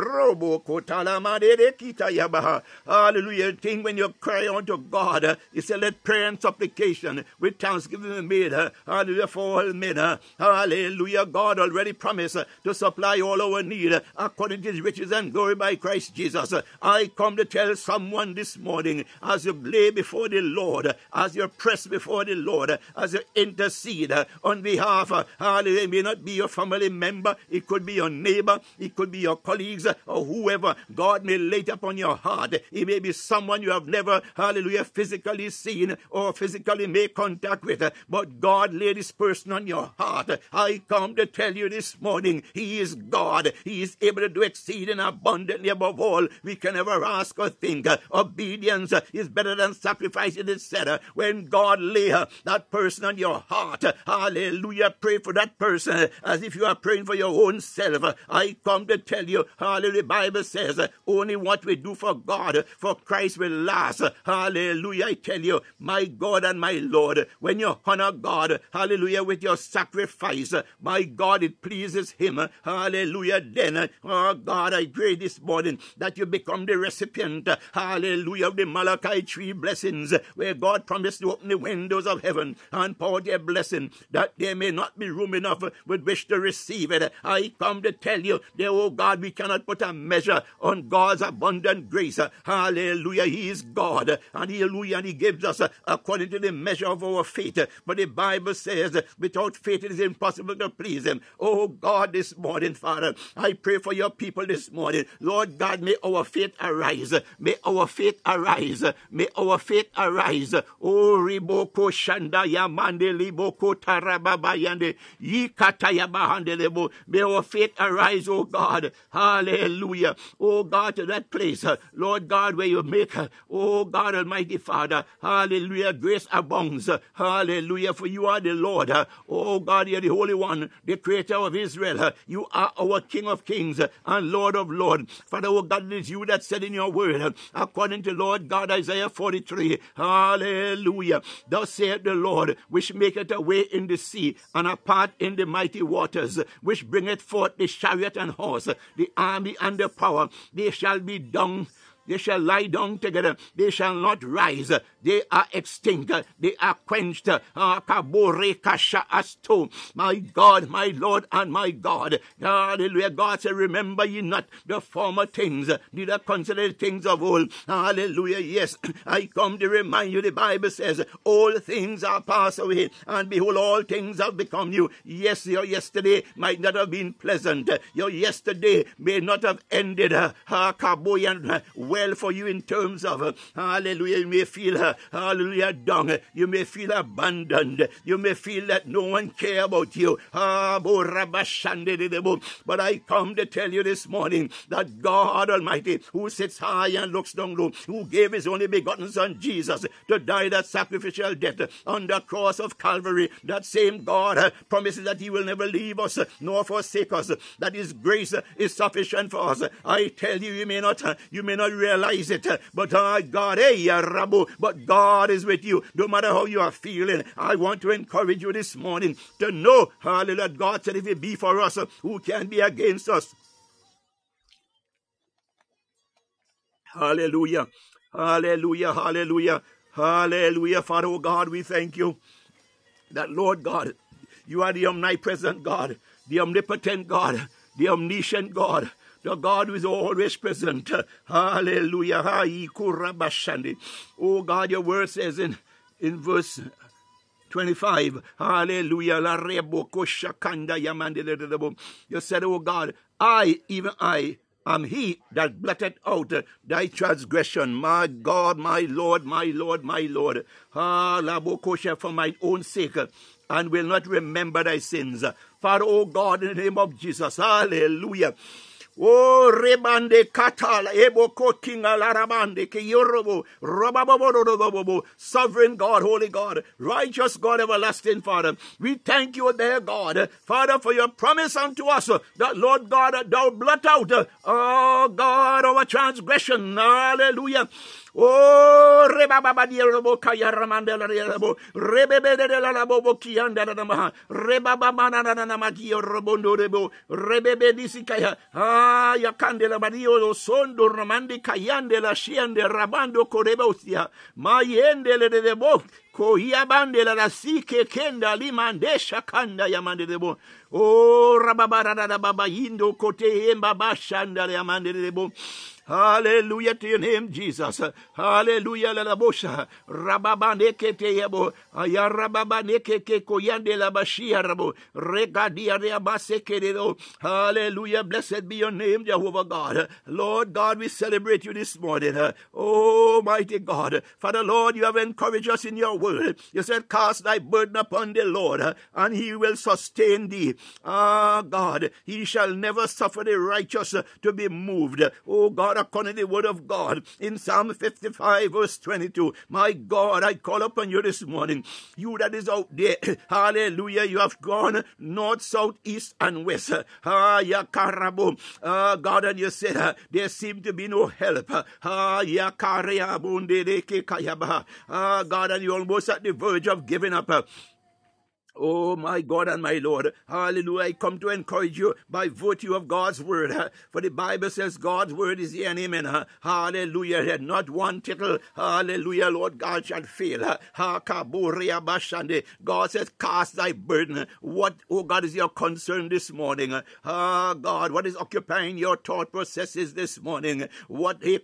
Think when you cry unto God, he said, Let prayer and supplication with thanksgiving be made. Hallelujah. For all men. Hallelujah. God already promised to supply all our need according to his riches and glory by Christ Jesus. I come to tell someone this morning as you lay before the Lord, as you press before the Lord, as you intercede on behalf, of, hallelujah, it may not be your family member, it could be your neighbor, it could be your colleagues, or whoever God may lay upon your heart. It may be someone you have never, hallelujah, physically seen or physically made contact with, but God laid this person on your heart. I come to tell you this morning, He is God. He is able to do exceeding abundantly above all we can ever ask or think. Obedience is better than sacrifice, it is said. Uh, when God lay uh, that person on your heart, uh, hallelujah, pray for that person as if you are praying for your own self. I come to tell you, hallelujah, the Bible says, only what we do for God, for Christ will last. Hallelujah, I tell you, my God and my Lord, when you honor God, hallelujah, with your sacrifice, my God, it pleases Him. Hallelujah, then, oh God, I pray this morning that you become the recipient, hallelujah, of the Malachi tree blessings, where God promised to open the windows of heaven and pour their blessing, that there may not be room enough with which to receive it. I come to tell you, dear oh God, we cannot put a measure on God's abundant grace. Hallelujah, He is God, and Hallelujah, and He gives us according to the measure of our faith. But the Bible says, without faith it is impossible to please Him. Oh God, this morning, Father, I pray for your people this morning. Lord God, God, may our faith arise. May our faith arise. May our faith arise. Oh, riboko shanda yamande liboko tarababa yande yikata yabahande lebo. May our faith arise, oh God. Hallelujah. Oh God, to that place, Lord God, where you make, oh God Almighty Father, hallelujah, grace abounds. Hallelujah, for you are the Lord. Oh God, you're the Holy One, the Creator of Israel. You are our King of Kings and Lord of Lords. Father, oh God, it is you that said in your word, according to Lord God Isaiah 43, Hallelujah. Thus saith the Lord, which maketh a way in the sea and a path in the mighty waters, which bringeth forth the chariot and horse, the army and the power. They shall be dung they shall lie down together. They shall not rise. They are extinct. They are quenched. My God, my Lord, and my God. Hallelujah. God said, Remember ye not the former things, neither consider the things of old. Hallelujah. Yes, I come to remind you the Bible says, All things are passed away, and behold, all things have become new. Yes, your yesterday might not have been pleasant. Your yesterday may not have ended. Uh, well for you in terms of, hallelujah, you may feel, uh, hallelujah, dung. You may feel abandoned. You may feel that no one care about you. Ah, but I come to tell you this morning that God Almighty, who sits high and looks down low, who gave his only begotten Son Jesus to die that sacrificial death on the cross of Calvary, that same God promises that he will never leave us nor forsake us, that his grace is sufficient for us. I tell you, you may not, you may not realize it. But uh, God, hey, Rabu, but God is with you. No matter how you are feeling, I want to encourage you this morning to know, hallelujah, God said, if it be for us, uh, who can be against us? Hallelujah. Hallelujah. Hallelujah. Hallelujah. Father, oh God, we thank you that, Lord God, you are the omnipresent God, the omnipotent God, the omniscient God, the God who is always present. Hallelujah. Oh God, your word says in, in verse 25. Hallelujah. You said, Oh God, I, even I, am he that blotted out thy transgression. My God, my Lord, my Lord, my Lord. Ah, for my own sake, and will not remember thy sins. Father, oh God, in the name of Jesus. Hallelujah. Oh, rebande katala eboko kinga larabande ke yorobo robabobo sovereign God, holy God, righteous God, everlasting Father. We thank you, there, God, Father, for your promise unto us that Lord God, thou blot out, oh God, our transgression. Hallelujah. Oh, reba baba di robo kaya ramanda la rebo rebe be de la la bobo kianda na ma reba baba na na na ma ki robo rebo rebe be di sikaya ah ya kande la badio sondo ramandi kayande la shiande rabando koreba usia ma yende le de bo ko bande la sike kenda limandesha kanda ya mande debo oh rababa baba yindo kote emba bashanda ya mande debo Hallelujah to your name, Jesus. Hallelujah. La bosha. Rababane kete yabo. Ayarababane keke koyande la bashia rabo. Regadia reabase keredo. Hallelujah. Blessed be your name, Jehovah God. Lord God, we celebrate you this morning. Oh, mighty God. Father, Lord, you have encouraged us in your word. You said, cast thy burden upon the Lord, and he will sustain thee. Ah, God, he shall never suffer the righteous to be moved. Oh, God, according to the word of God in Psalm 55, verse 22. My God, I call upon you this morning. You that is out there, hallelujah, you have gone north, south, east, and west. Ah, ya karabo. Ah, God, and you said uh, there seemed to be no help. Ah, ya Ah, God, and you're almost at the verge of giving up. Oh, my God and my Lord. Hallelujah. I come to encourage you by virtue of God's word. For the Bible says God's word is the amen. Hallelujah. Not one tittle. Hallelujah. Lord God shall fail. God says, cast thy burden. What, oh God, is your concern this morning? Ah, God, what is occupying your thought processes this morning? What is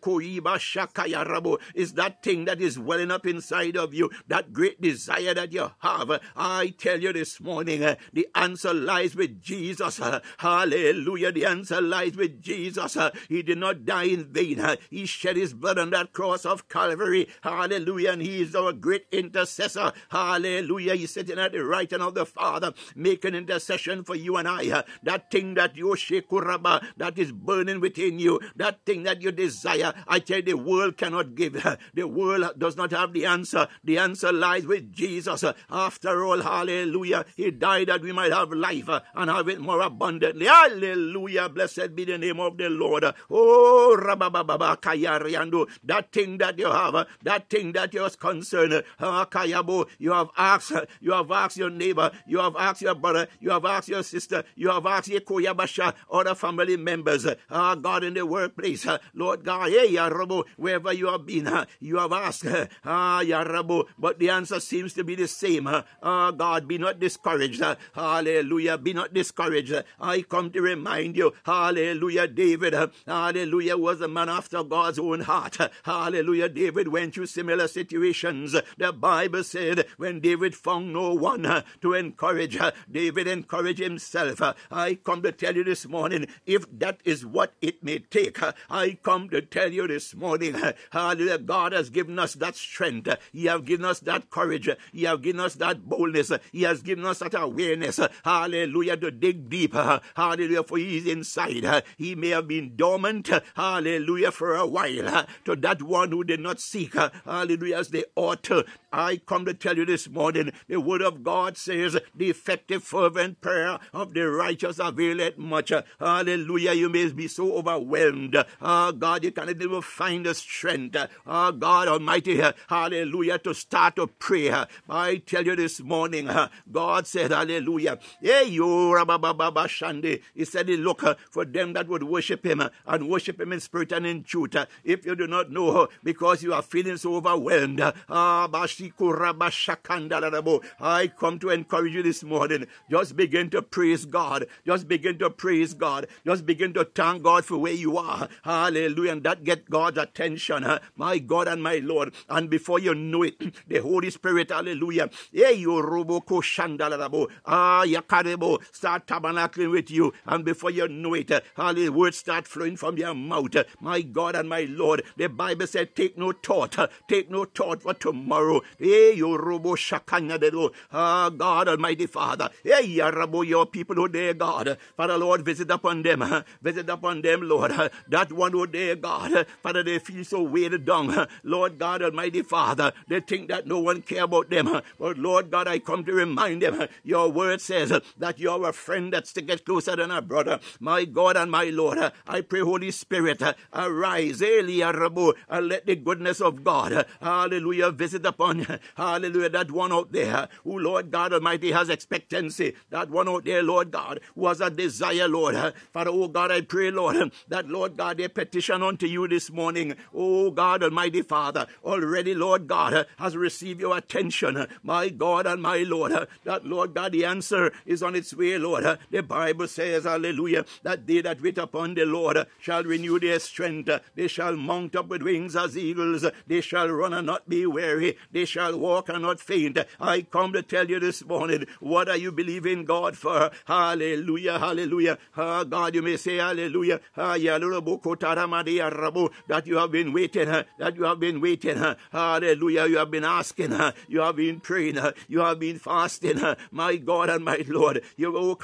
that thing that is welling up inside of you? That great desire that you have. I tell you, this morning, uh, the answer lies with Jesus. Uh, hallelujah. The answer lies with Jesus. Uh, he did not die in vain. Uh, he shed his blood on that cross of Calvary. Hallelujah. And he is our great intercessor. Hallelujah. He's sitting at the right hand of the Father, making intercession for you and I. Uh, that thing that you shekuraba, that is burning within you, that thing that you desire, I tell you, the world cannot give. The world does not have the answer. The answer lies with Jesus. Uh, after all, hallelujah. He died that we might have life uh, and have it more abundantly. Hallelujah. Blessed be the name of the Lord. Oh, rabababa kayariando. That thing that you have, uh, that thing that you're concerned, uh, kayabo, you have asked, you have asked your neighbor, you have asked your brother, you have asked your sister, you have asked your koyabasha, other family members, uh, God in the workplace, Lord God, hey, Yarabo, wherever you have been, you have asked, ah, Yarabo, but the answer seems to be the same. Uh, God, be not discouraged. Uh, hallelujah, be not discouraged. Uh, I come to remind you, hallelujah, David, uh, hallelujah, was a man after God's own heart. Uh, hallelujah, David went through similar situations. The Bible said when David found no one uh, to encourage, uh, David encouraged himself. I come to tell you this morning, if that is what it may take, I come to tell you this morning, hallelujah, God has given us that strength. He has given us that courage. He has given us that boldness. He has given us that awareness. Hallelujah, to dig deep. Uh, hallelujah, for he is inside. He may have been dormant. Hallelujah, for a while. To that one who did not seek. Hallelujah, as they ought. I come to tell you this morning, the word of God says, the effective fervent prayer of the righteous availeth much. Hallelujah. You may be so overwhelmed. Oh God, you cannot even find the strength. Oh God Almighty, hallelujah, to start to pray. I tell you this morning, God said, hallelujah. Hey, you, Shande. He said, look for them that would worship him and worship him in spirit and in truth. If you do not know, because you are feeling so overwhelmed, ah, I come to encourage you this morning. Just begin to praise God. Just begin to praise God. Just begin to thank God for where you are. Hallelujah. And that get God's attention. Huh? My God and my Lord. And before you know it, the Holy Spirit, hallelujah. Ah. Start tabernacling with you. And before you know it, hallelujah, words start flowing from your mouth. My God and my Lord. The Bible said, take no thought. Take no thought for tomorrow. Ah, God Almighty Father. Your people, oh dear God. Father, Lord, visit upon them. Visit upon them, Lord. That one, oh dear God. Father, they feel so weighted down. Lord God Almighty Father, they think that no one care about them. But Lord God, I come to remind them. Your word says that you're a friend that sticketh closer than a brother. My God and my Lord, I pray, Holy Spirit, arise, Eliarabo, and let the goodness of God, hallelujah, visit upon, hallelujah, that one out there who, Lord God Almighty, has expectancy. That one out there, Lord God, who has a desire, Lord. Father, oh God, I pray, Lord, that, Lord God, they petition unto you this morning. Oh God Almighty Father, already, Lord God, has received your attention. My God and my Lord, that, Lord God, the answer is on its way, Lord. The Bible says, hallelujah, that they that wait upon the Lord shall renew their strength. They shall mount up with wings as eagles. They shall run and not be weary. They shall walk and not faint. I come to tell you this morning, what are you believing God for? Hallelujah, hallelujah. Oh, God, you may say hallelujah. Ah, that you have been waiting, that you have been waiting. Hallelujah. You have been asking, you have been praying, you have been fasting. My God and my Lord, you, oh,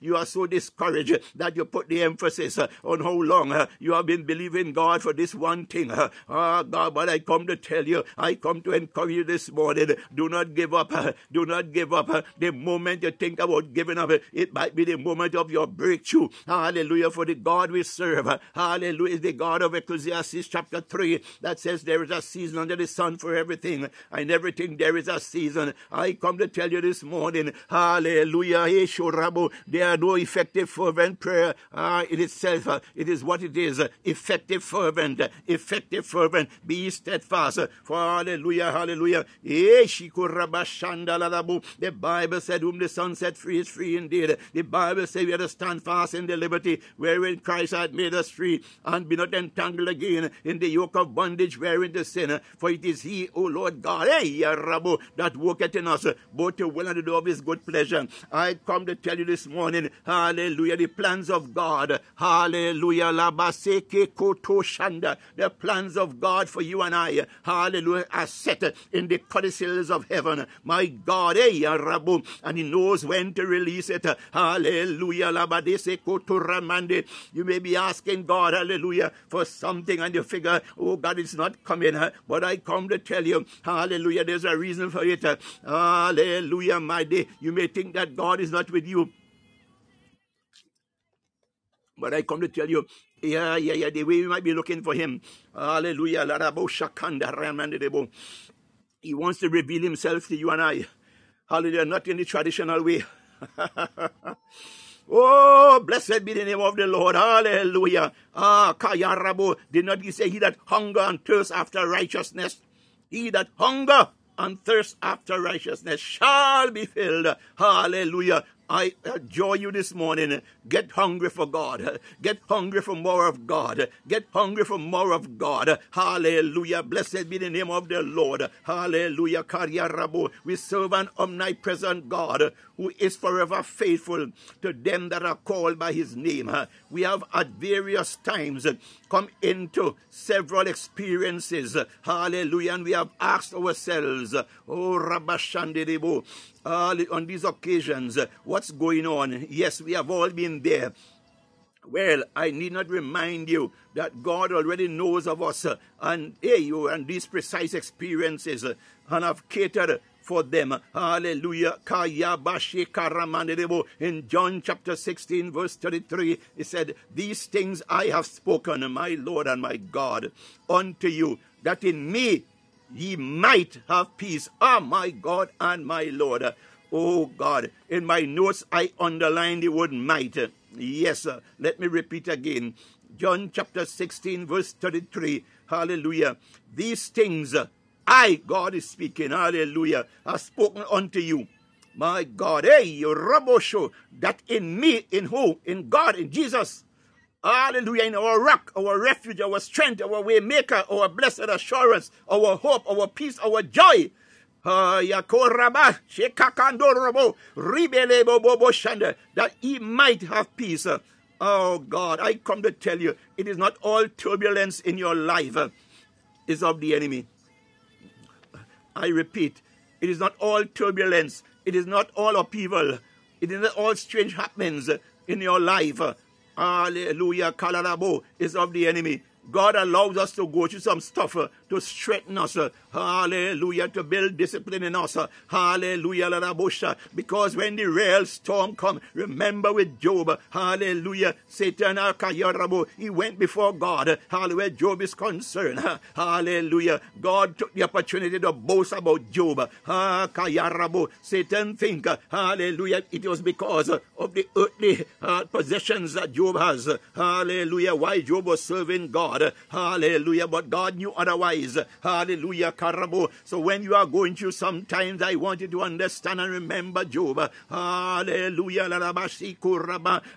you are so discouraged that you put the emphasis on how long you have been believing God for this one thing. Oh, God, but I come to tell you, I come to encourage you this morning. Do not give up. Do not give up. The moment you think about giving up, it might be the moment of your breakthrough. Hallelujah. For the God we serve. Hallelujah. The God of Ecclesiastes chapter 3 that says there is a season under the sun for everything. And everything there is a season. I come to tell you this morning. Hallelujah. There are no effective fervent prayer uh, in itself. It is what it is. Effective fervent. Effective fervent. Be steadfast. For hallelujah. Hallelujah Hallelujah. The Bible said, Whom the Son set free is free indeed. The Bible said we are to stand fast in the liberty wherein Christ had made us free and be not entangled again in the yoke of bondage wherein the sin. For it is He, O Lord God, that worketh in us both to will and to do of His good pleasure. I come to tell you this morning, hallelujah, the plans of God, hallelujah, labaseke koto shanda, the plans of God for you and I, hallelujah, are set in the codicils of heaven. My God, eh, hey, Rabu, and He knows when to release it. Hallelujah. You may be asking God, hallelujah, for something and you figure, oh God, it's not coming. But I come to tell you, hallelujah, there's a reason for it. Hallelujah, my day. You may think that God is not with you. But I come to tell you, yeah, yeah, yeah, the way we might be looking for him. Hallelujah. He wants to reveal himself to you and I. Hallelujah. Not in the traditional way. Oh, blessed be the name of the Lord. Hallelujah. Ah, Kayarabo. Did not he say, He that hunger and thirst after righteousness, he that hunger and thirst after righteousness shall be filled. Hallelujah. I uh, adjure you this morning. Get hungry for God. Get hungry for more of God. Get hungry for more of God. Hallelujah. Blessed be the name of the Lord. Hallelujah. We serve an omnipresent God who is forever faithful to them that are called by his name. We have at various times come into several experiences. Hallelujah. And we have asked ourselves, Oh, Rabashandiribu, on these occasions, what's going on? Yes, we have all been there. Well, I need not remind you that God already knows of us uh, and hey, you and these precise experiences uh, and have catered for them. Hallelujah. In John chapter 16, verse 33, he said, These things I have spoken, my Lord and my God, unto you, that in me ye might have peace. Ah, my God and my Lord. Oh God, in my notes I underline the word might. Yes, let me repeat again. John chapter 16, verse 33. Hallelujah. These things I, God is speaking, hallelujah, have spoken unto you. My God, hey, Rabosho, that in me, in who? In God, in Jesus. Hallelujah, in our rock, our refuge, our strength, our way maker, our blessed assurance, our hope, our peace, our joy. That he might have peace. Oh God, I come to tell you, it is not all turbulence in your life uh, is of the enemy. I repeat, it is not all turbulence, it is not all upheaval, it is not all strange happenings in your life. Hallelujah, Kalarabo is of the enemy. God allows us to go through some stuff to strengthen us. Uh, hallelujah. To build discipline in us. Uh, hallelujah. Because when the real storm come, remember with Job. Uh, hallelujah. Satan, uh, he went before God. Uh, hallelujah. Job is concerned. Hallelujah. God took the opportunity to boast about Job. Satan think, hallelujah, it was because of the earthly possessions that Job has. Hallelujah. Why Job was serving. God. Hallelujah. But God knew otherwise. Hallelujah. Karabo. So when you are going through sometimes, I want you to understand and remember Job. Hallelujah.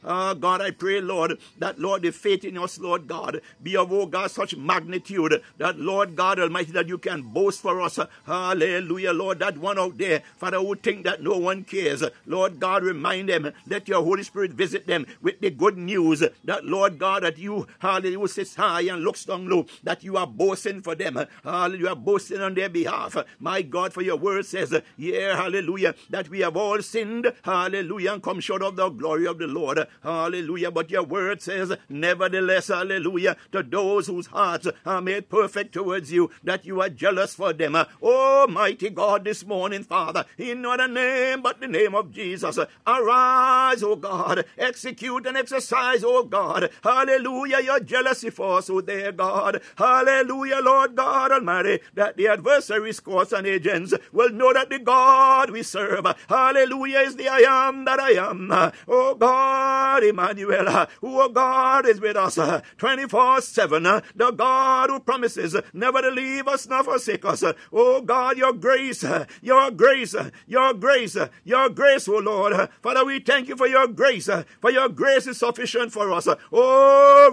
Uh, God, I pray, Lord, that Lord, the faith in us, Lord God, be of, oh God, such magnitude that, Lord God Almighty, that you can boast for us. Hallelujah, Lord, that one out there, Father, who think that no one cares. Lord God, remind them, let your Holy Spirit visit them with the good news that, Lord God, that you, hallelujah, sits high and looks down low, that you are boasting for them. Hallelujah, you are boasting on their behalf. My God, for your word says, yeah, hallelujah, that we have all sinned, hallelujah, and come short of the glory of the Lord. Hallelujah. But your word says, nevertheless, hallelujah, to those whose hearts are made perfect towards you, that you are jealous for them. Oh, mighty God, this morning, Father, in not a name but the name of Jesus, arise, O God, execute and exercise, O God, hallelujah, your jealousy for us, O dear God. Hallelujah, Lord God Almighty, that the adversaries, courts, and agents will know that the God we serve, hallelujah, is the I am that I am. Oh God, Emmanuel, oh God is with us 24 7. The God who promises never to leave us nor forsake us. Oh God, your grace, your grace, your grace, your grace, oh Lord. Father, we thank you for your grace, for your grace is sufficient for us. Oh,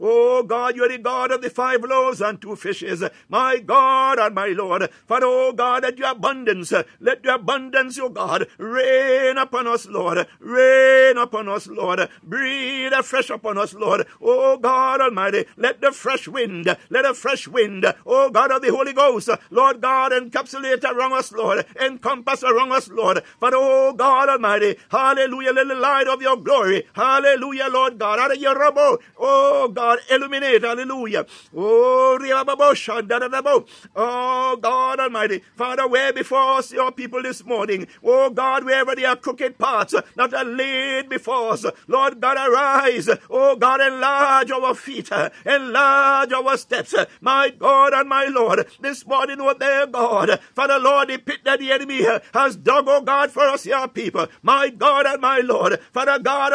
Oh God, you are the God of the five loaves and two fishes. My God and my Lord. Father, oh God, let your abundance, let your abundance, oh God, rain upon us, Lord. Rain upon us, Lord. Breathe afresh upon us, Lord. Oh God Almighty, let the fresh wind, let a fresh wind, oh God of the Holy Ghost, Lord God, encapsulate around us, Lord. Encompass around us, Lord. Father, oh God Almighty, hallelujah, let the light of your glory, hallelujah, Lord God, oh God, illuminate, hallelujah. Oh, oh God Almighty, Father, where before us your people this morning, oh God, wherever there are crooked paths that are laid before us, Lord God, arise, oh God, enlarge our feet, enlarge our steps, my God and my Lord, this morning, oh there, God, Father, Lord, the pit that the enemy has dug, oh God, for us, your people, my God and my Lord, Father God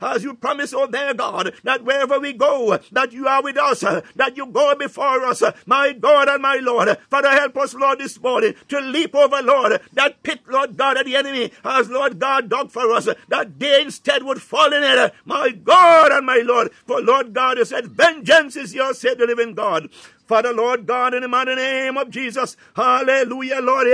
As you promise, oh there, God, that wherever we go, that you are with us, that you go before us, my God and my Lord, Father, help us, Lord, this morning to leap over, Lord, that pit, Lord God, that the enemy has, Lord God, dug for us, that they instead would fall in it, my God and my Lord, for Lord God, you said, vengeance is yours, said the living God. Father, Lord God, in the mighty name of Jesus, hallelujah, Lord,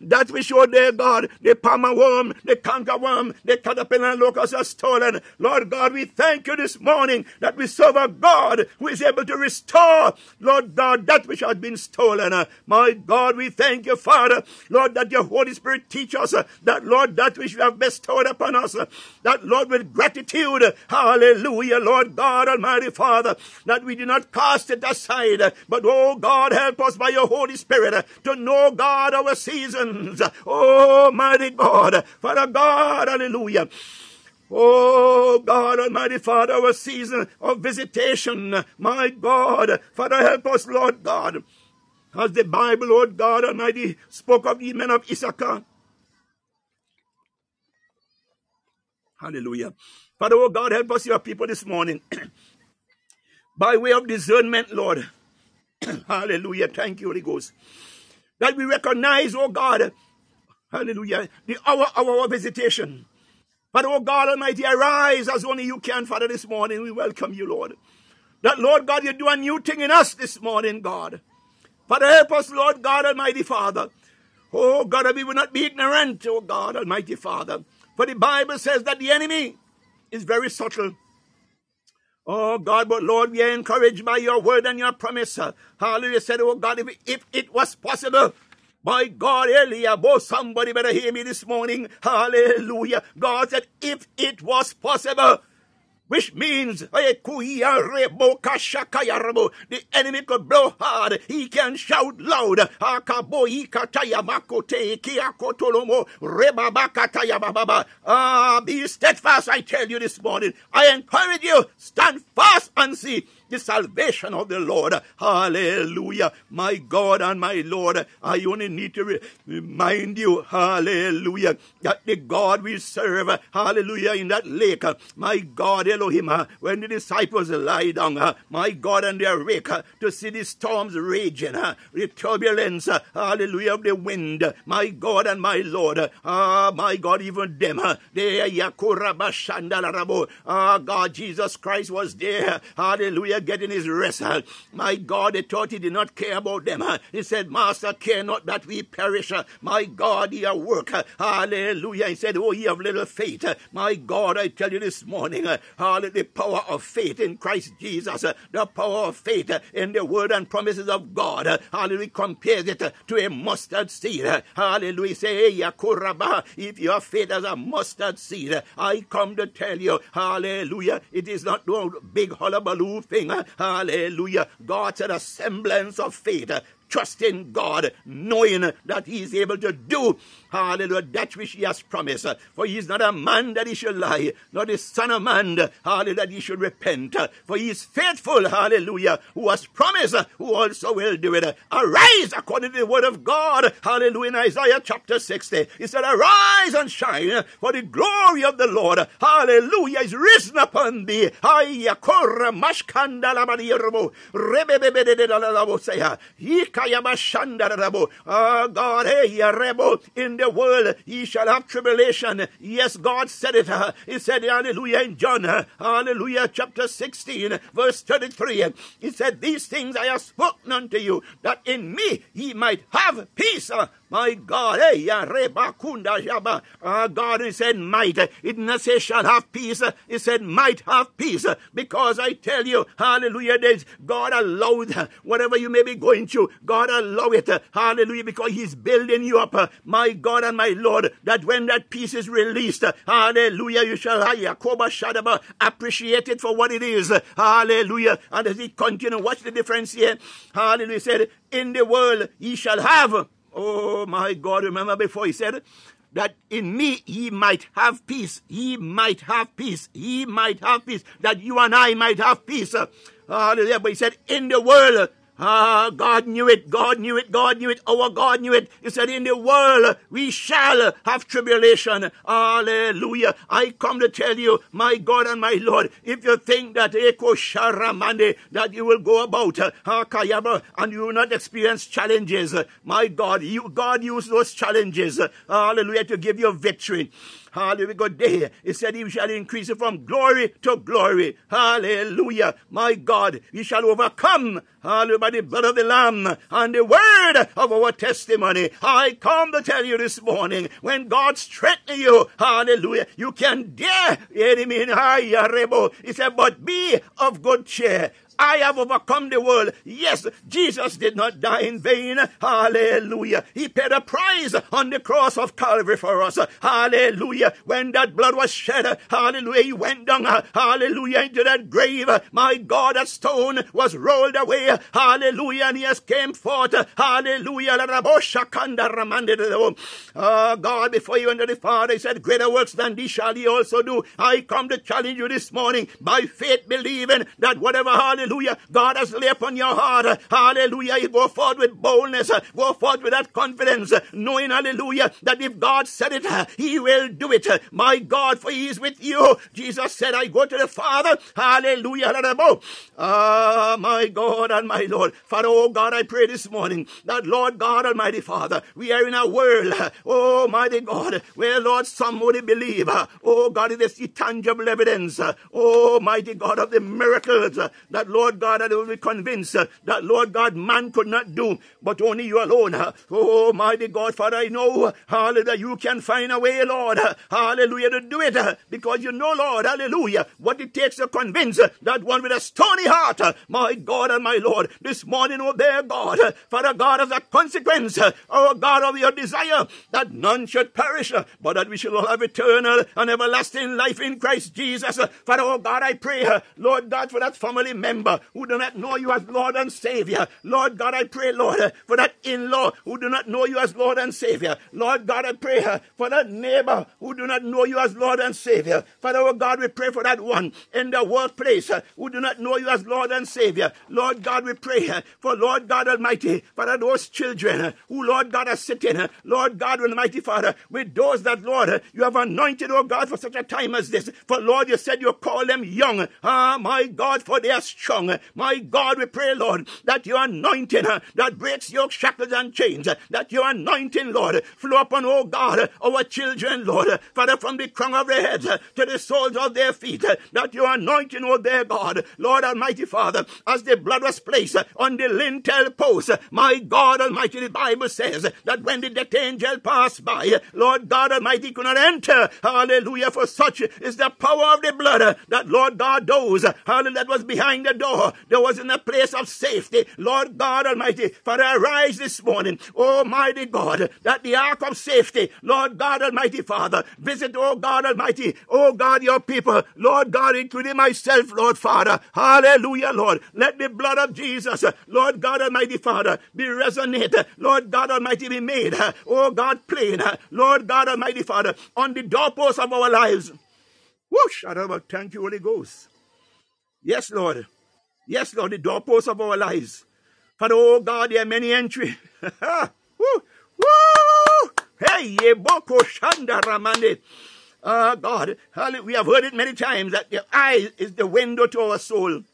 that we show there, God, the palmer worm, the canker worm, the caterpillar and are stolen. Lord God, we thank you this morning that we serve a God who is able to restore, Lord God, that which has been stolen. My God, we thank you, Father, Lord, that your Holy Spirit teach us that, Lord, that which you have bestowed upon us, that, Lord, with gratitude, hallelujah, Lord God, Almighty Father, that we do not cast it aside but oh God, help us by your Holy Spirit to know God our seasons. Oh mighty God, Father God, hallelujah. Oh God Almighty Father, our season of visitation, my God, Father, help us, Lord God. As the Bible, Lord God Almighty, spoke of the men of Issachar. Hallelujah. Father, oh God, help us, your people, this morning. by way of discernment, Lord. hallelujah. Thank you, Holy Ghost. That we recognize, oh God, hallelujah, the hour of our visitation. But oh God Almighty, arise as only you can, Father, this morning. We welcome you, Lord. That, Lord God, you do a new thing in us this morning, God. Father, help us, Lord God Almighty Father. Oh God, we will not be ignorant, oh God Almighty Father. For the Bible says that the enemy is very subtle. Oh God, but Lord, we are encouraged by your word and your promise. Hallelujah. Said, oh God, if, if it was possible, by God, Eliab, oh, somebody better hear me this morning. Hallelujah. God said, if it was possible, which means the enemy could blow hard, he can shout loud. Ah, be steadfast, I tell you this morning. I encourage you, stand fast and see the salvation of the Lord. Hallelujah. My God and my Lord, I only need to re- remind you, hallelujah, that the God we serve, hallelujah, in that lake, my God, Elohim, when the disciples lie down, my God, and they are awake to see the storms raging, the turbulence, hallelujah, of the wind, my God and my Lord, ah, my God, even them, they ah, God, Jesus Christ was there, hallelujah, getting his rest. Uh, my God, they thought he did not care about them. Uh, he said, Master, care not that we perish. Uh, my God, he work. Hallelujah. He said, Oh, ye have little faith. My God, I tell you this morning, hallelujah, the power of faith in Christ Jesus, the power of faith in the word and promises of God. Hallelujah. Compares it to a mustard seed. Hallelujah. Say, Yakuraba, if your faith as a mustard seed, I come to tell you, hallelujah, it is not no big hullabaloo thing. Hallelujah. God said a semblance of faith trust in God, knowing that He is able to do, hallelujah, that which He has promised. For He is not a man that He should lie, nor the Son of Man, hallelujah, that He should repent. For He is faithful, hallelujah, who has promised, who also will do it. Arise according to the word of God, hallelujah, in Isaiah chapter 60. He said, Arise and shine, for the glory of the Lord, hallelujah, is risen upon thee. Oh God, hey, rebo, in the world ye shall have tribulation. Yes, God said it. He said, Hallelujah, in John, Hallelujah, chapter 16, verse 33. He said, These things I have spoken unto you, that in me ye might have peace. My God, hey, ya reba kunda jaba. Uh, God, he said might. It not say shall have peace. He said might have peace. Because I tell you, hallelujah, there's God allowed whatever you may be going through. God allow it. Hallelujah, because he's building you up. My God and my Lord, that when that peace is released, hallelujah, you shall have Yakoba Shadabah. appreciate it for what it is. Hallelujah. And as he continue, watch the difference here. Hallelujah. He said, in the world ye shall have Oh my God, remember before he said that in me he might have peace. He might have peace. He might have peace. That you and I might have peace. Hallelujah. But he said, in the world Ah, God knew it. God knew it. God knew it. Our God knew it. He said, In the world we shall have tribulation. Hallelujah. I come to tell you, my God and my Lord, if you think that Eko Sharamande, that you will go about uh, and you will not experience challenges, my God, you God used those challenges, hallelujah, to give you victory. Hallelujah. Good day. He said, He shall increase from glory to glory. Hallelujah. My God, we shall overcome. Hallelujah. By the blood of the Lamb and the word of our testimony. I come to tell you this morning, when God strengthens you, hallelujah, you can dare enemy in high. He said, but be of good cheer. I have overcome the world. Yes, Jesus did not die in vain. Hallelujah. He paid a price on the cross of Calvary for us. Hallelujah. When that blood was shed, hallelujah, he went down, hallelujah, into that grave. My God, that stone was rolled away. Hallelujah. And he has came forth. Hallelujah. Oh, God, before you enter the Father, he said, Greater works than these shall he also do. I come to challenge you this morning by faith, believing that whatever, hallelujah, hallelujah, God has laid upon your heart, hallelujah, you go forward with boldness, go forward with that confidence, knowing, hallelujah, that if God said it, He will do it. My God, for He is with you. Jesus said, I go to the Father, hallelujah, ah, my God and my Lord. Father, oh God, I pray this morning that, Lord God Almighty Father, we are in a world, oh mighty God, where, Lord, somebody believe, oh God, it is the tangible evidence, oh mighty God, of the miracles that, Lord, Lord God, that will be convinced uh, that, Lord God, man could not do, but only you alone. Uh, oh, mighty God, Father, I know, hallelujah, you can find a way, Lord, uh, hallelujah, to do it, uh, because you know, Lord, hallelujah, what it takes to convince uh, that one with a stony heart, uh, my God and my Lord, this morning, oh, there, God, Father God, as a consequence, oh God, of your desire that none should perish, but that we shall all have eternal and everlasting life in Christ Jesus. Father, oh God, I pray, Lord God, for that family member who do not know you as Lord and Savior. Lord God, I pray, Lord, uh, for that in law who do not know you as Lord and Savior. Lord God, I pray uh, for that neighbor who do not know you as Lord and Savior. Father, oh God, we pray for that one in the workplace uh, who do not know you as Lord and Savior. Lord God, we pray for Lord God Almighty, for those children who, Lord God, are sitting, Lord God Almighty Father, with those that, Lord, you have anointed, oh God, for such a time as this. For Lord, you said you call them young. Ah, my God, for they are strong My God, we pray, Lord, that your anointing uh, that breaks yoke, shackles, and chains, uh, that your anointing, Lord, flow upon, oh God, our children, Lord, uh, Father, from the crown of their heads uh, to the soles of their feet, uh, that your anointing, oh their God, Lord Almighty Father, as the blood was placed uh, on the lintel post, my God Almighty, the Bible says that when the death angel passed by, Lord God Almighty could not enter. Hallelujah, for such is the power of the blood that Lord God those, hallelujah, that was behind the door. There wasn't a place of safety. Lord God Almighty, Father, arise this morning. Almighty God, that the ark of safety, Lord God Almighty Father, visit, oh God Almighty, oh God, your people, Lord God, including myself, Lord Father. Hallelujah, Lord. Let the blood of Jesus, Lord God Almighty Father, be resonate. Lord God Almighty, be made, oh God, plain. Lord God Almighty Father, on the doorposts of our lives. Whoosh! I love. Thank you, Holy Ghost. Yes, Lord. Yes, Lord, the doorposts of our lives. Father, oh God, there are many entry. Woo! Woo! Hey, Yeboko Shanda Ramande. Ah, God, we have heard it many times that the eye is the window to our soul.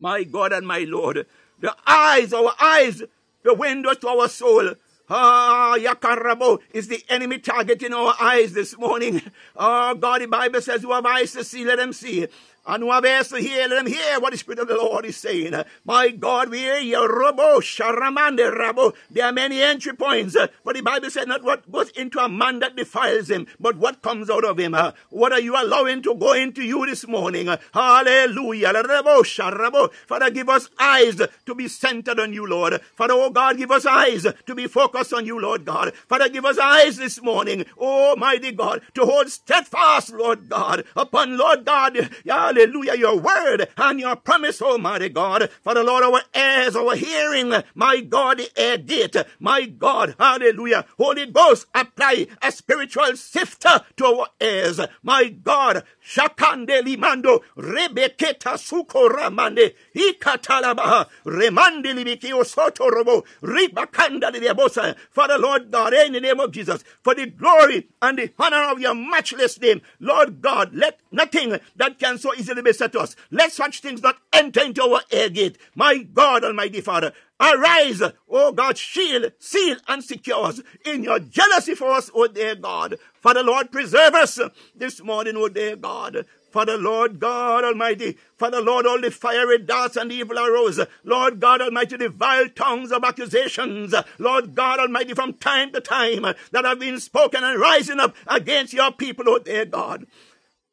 My God and my Lord, the eyes, our eyes, the window to our soul. Ah, Yakarabo is the enemy targeting our eyes this morning. Oh, God, the Bible says, who have eyes to see, let them see. And who have ears to hear, let them hear what the Spirit of the Lord is saying. My God, we hear you, Robo, Sharamande, Rabo. There are many entry points, uh, but the Bible said not what goes into a man that defiles him, but what comes out of him. Uh, what are you allowing to go into you this morning? Uh, hallelujah. Rabo, Sharabo. Father, give us eyes to be centered on you, Lord. Father, oh God, give us eyes to be focused on you, Lord God. Father, give us eyes this morning, oh mighty God, to hold steadfast, Lord God, upon Lord God. Yeah, hallelujah, your word and your promise, oh, Almighty God. For the Lord, our ears, our hearing, my God, the ear gate, my God, hallelujah. Holy Ghost, apply a spiritual sifter to our ears, my God. Shakande limando, rebeketa suko ramande, ikatalaba, remande libiki osoto robo, ribakanda liabosa. For the Lord God, in the name of Jesus, for the glory and the honor of your matchless name, Lord God, let nothing that can so easily beset us. Let such things not enter into our ear gate. My God, Almighty Father, arise, O God, shield, seal, and secure us in your jealousy for us, O dear God. Father, Lord, preserve us this morning, O dear God. Father, Lord God Almighty, Father, Lord, all the fiery darts and evil arrows, Lord God Almighty, the vile tongues of accusations, Lord God Almighty, from time to time that have been spoken and rising up against your people, O dear God.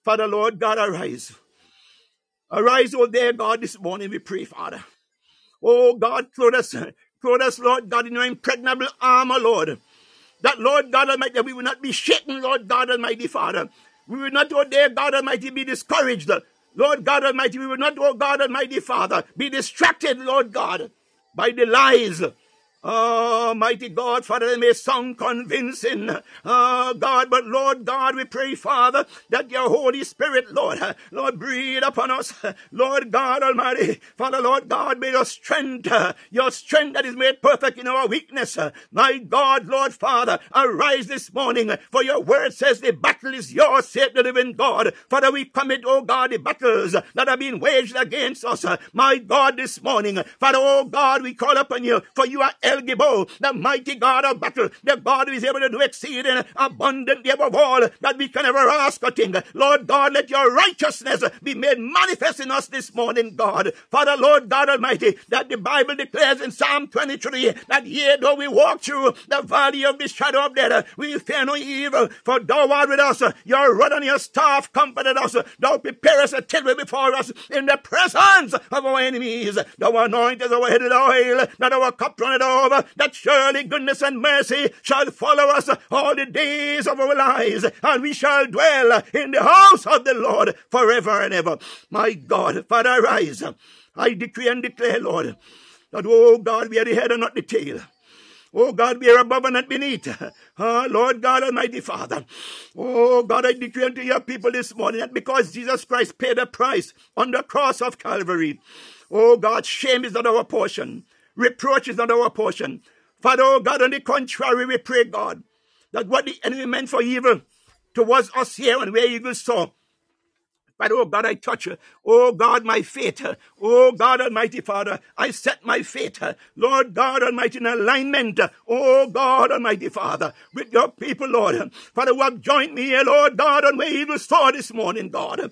Father, Lord God, arise. Arise, O dear God, this morning we pray, Father. Oh God, clothe us, clothe us, Lord God, in your impregnable armor, Lord. That, Lord God Almighty, that we will not be shaken, Lord God Almighty, Father. We will not, oh dear God Almighty, be discouraged. Lord God Almighty, we will not, oh God Almighty, Father, be distracted, Lord God, by the lies Oh, mighty God, Father, they may sound convincing. Oh, God, but Lord God, we pray, Father, that your Holy Spirit, Lord, Lord, breathe upon us. Lord God Almighty, Father, Lord God, may your strength, your strength that is made perfect in our weakness. My God, Lord Father, arise this morning, for your word says the battle is yours, said the living God. Father, we commit, oh God, the battles that have been waged against us. My God, this morning, Father, oh God, we call upon you, for you are El Gibor, the mighty God of battle, the God who is able to do exceeding abundantly above all that we can ever ask or think. Lord God, let your righteousness be made manifest in us this morning, God. Father, Lord God Almighty, that the Bible declares in Psalm 23 that yea, though we walk through the valley of the shadow of death, we fear no evil, for thou art with us. Your rod and your staff comforted us. Thou preparest a table before us in the presence of our enemies. Thou anointest our head with oil, that our cup runneth over that surely goodness and mercy shall follow us all the days of our lives, and we shall dwell in the house of the Lord forever and ever. My God, Father, arise. I decree and declare, Lord, that, oh God, we are the head and not the tail. Oh God, we are above and not beneath. Oh, Lord God Almighty Father. Oh God, I decree unto your people this morning that because Jesus Christ paid a price on the cross of Calvary, oh God, shame is not our portion. Reproach is not our portion. Father, oh God, on the contrary, we pray, God, that what the enemy meant for evil towards us here and where Eagles Soar, but oh God, I touch her. Oh God, my faith. Oh God Almighty Father, I set my faith. Lord God Almighty in alignment. Oh God Almighty Father, with your people, Lord. Father, who have joined me here, Lord God, on where Eagles Soar this morning, God.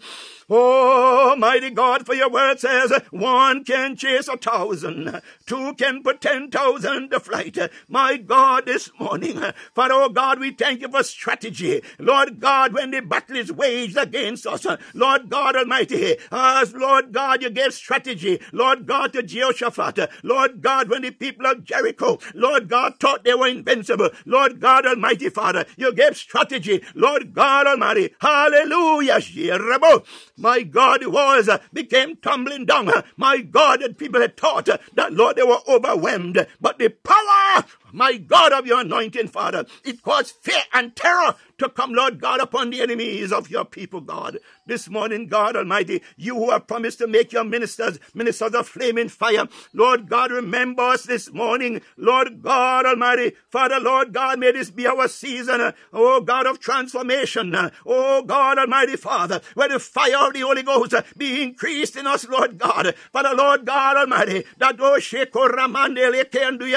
Oh, mighty God, for your word says one can chase a thousand, two can put ten thousand to flight. My God, this morning, Father, oh God, we thank you for strategy. Lord God, when the battle is waged against us, Lord Lord God Almighty, as Lord God, you gave strategy, Lord God, to Jehoshaphat, Lord God, when the people of Jericho, Lord God, thought they were invincible, Lord God Almighty Father, you gave strategy, Lord God Almighty, hallelujah, my God, the walls uh, became tumbling down, my God, that people had thought uh, that, Lord, they were overwhelmed, but the power my God, of your anointing, Father. It caused fear and terror to come, Lord God, upon the enemies of your people, God. This morning, God Almighty, you who have promised to make your ministers ministers of flaming fire, Lord God, remember us this morning, Lord God Almighty, Father, Lord God, may this be our season, uh, oh God of transformation, uh, oh God Almighty, Father, where the fire of the Holy Ghost uh, be increased in us, Lord God, Father, Lord God Almighty, that oh Sheko Ramande Lekendu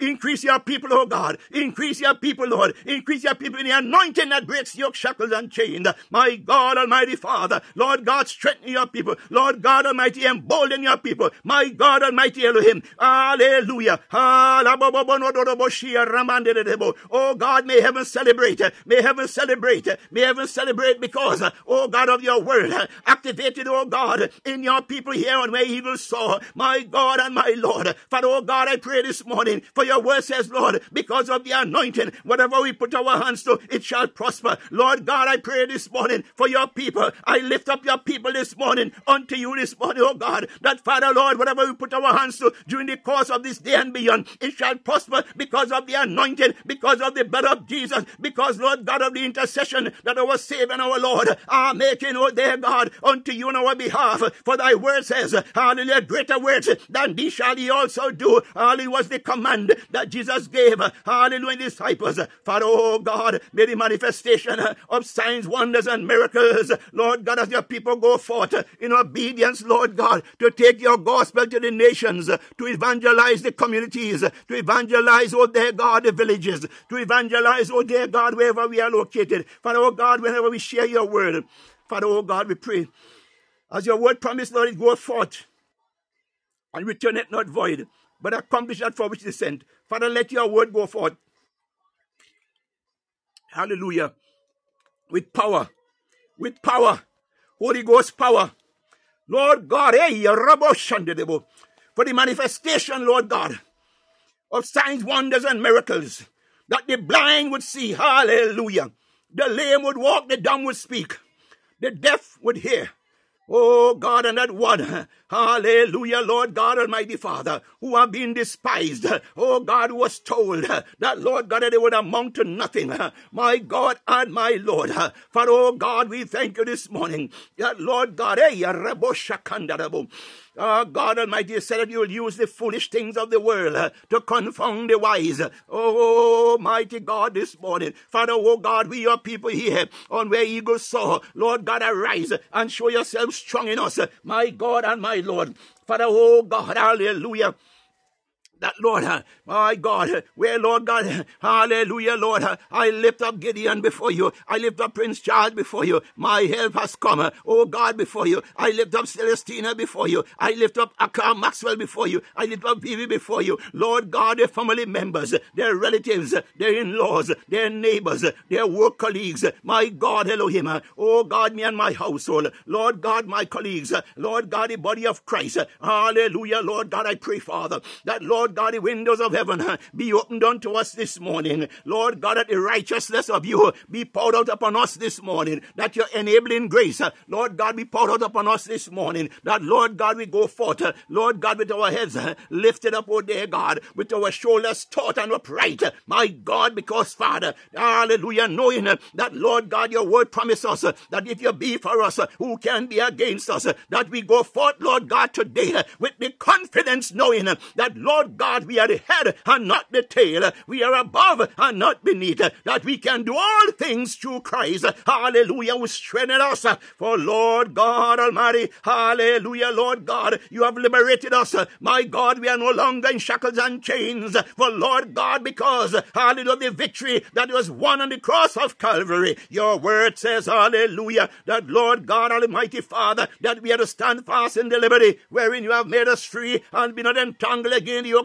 Increase your people, oh God. Increase your people, Lord. Increase your people in the anointing that breaks yoke, shackles, and chains. My God, Almighty Father. Lord God, strengthen your people. Lord God Almighty, embolden your people. My God Almighty Elohim. Hallelujah. Oh God, may heaven celebrate. May heaven celebrate. May heaven celebrate because, oh God, of your word activated, oh God, in your people here on where eagles soar. My God and my Lord. Father, oh God, I pray this morning for your word says, Lord, because of the anointing, whatever we put our hands to, it shall prosper. Lord God, I pray this morning for your people. I lift up your people this morning unto you this morning, oh God, that Father, Lord, whatever we put our hands to during the course of this day and beyond, it shall prosper because of the anointing, because of the blood of Jesus, because, Lord God, of the intercession that our Savior and our Lord are making, oh dear God, unto you on our behalf. For thy word says, hallelujah, greater words than these shall ye also do. Hallelujah was the command that Jesus gave. Hallelujah, disciples. Father, oh God, may the manifestation of signs, wonders, and miracles, Lord God, as your people go forth in obedience, Lord God, to take your gospel to the nations, to evangelize the communities, to evangelize, oh dear God, the villages, to evangelize, oh dear God, wherever we are located. Father, oh God, whenever we share your word, Father, oh God, we pray. As your word promised, Lord, it go forth and return it not void, but accomplish that for which it is sent. Father, let your word go forth. Hallelujah. With power. With power. Holy Ghost power. Lord God, hey, for the manifestation, Lord God, of signs, wonders, and miracles, that the blind would see, hallelujah. The lame would walk, the dumb would speak, the deaf would hear. Oh God, and that one, Hallelujah, Lord God Almighty Father, who have been despised. Oh God, was told that, Lord God, that they would amount to nothing. My God and my Lord. For, oh God, we thank you this morning that, Lord God, eh, Oh, God Almighty said that you will use the foolish things of the world to confound the wise. Oh, mighty God, this morning. Father, oh God, we your people here on where eagles soar. Lord God, arise and show yourself strong in us. My God and my Lord. Father, oh God, hallelujah that, Lord, uh, my God, uh, where, Lord God, uh, hallelujah, Lord, I lift up Gideon before you. I lift up Prince Charles before you. My help has come, oh God, before you. I lift up Celestina before you. I lift up Akar Maxwell before you. I lift up Vivi before you. Lord God, their family members, their relatives, their in-laws, their neighbors, their work colleagues. My God, Elohim, oh God, me and my household. Lord God, my colleagues. Lord God, the body of Christ. Hallelujah, Lord God, I pray, Father, that Lord Lord God, the windows of heaven be opened unto us this morning. Lord God, that the righteousness of you be poured out upon us this morning. That your enabling grace, Lord God, be poured out upon us this morning. That, Lord God, we go forth, Lord God, with our heads lifted up, oh dear God, with our shoulders taut and upright. My God, because, Father, hallelujah, knowing that, Lord God, your word promises us that if you be for us, who can be against us? That we go forth, Lord God, today with the confidence knowing that, Lord God, we are the head and not the tail. We are above and not beneath. That we can do all things through Christ. Hallelujah. Who strengthen us. For Lord God Almighty. Hallelujah, Lord God. You have liberated us. My God, we are no longer in shackles and chains. For Lord God, because hallelujah, the victory that was won on the cross of Calvary. Your word says, hallelujah, that Lord God Almighty Father, that we are to stand fast in the liberty wherein you have made us free and be not entangled again in your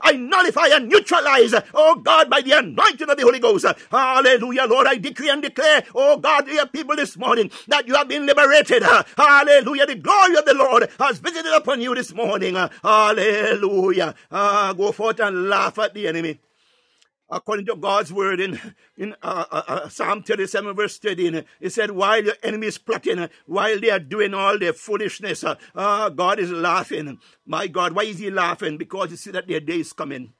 I nullify and neutralize, oh God, by the anointing of the Holy Ghost. Hallelujah, Lord, I decree and declare, oh God, dear people this morning that you have been liberated. Hallelujah, the glory of the Lord has visited upon you this morning. Hallelujah. Ah, go forth and laugh at the enemy according to God's word in, in uh, uh, uh Psalm 37, verse 13. He said, While your enemy is plotting, while they are doing all their foolishness, uh, uh, God is laughing. My God, why is He laughing? Because you see that their day is coming.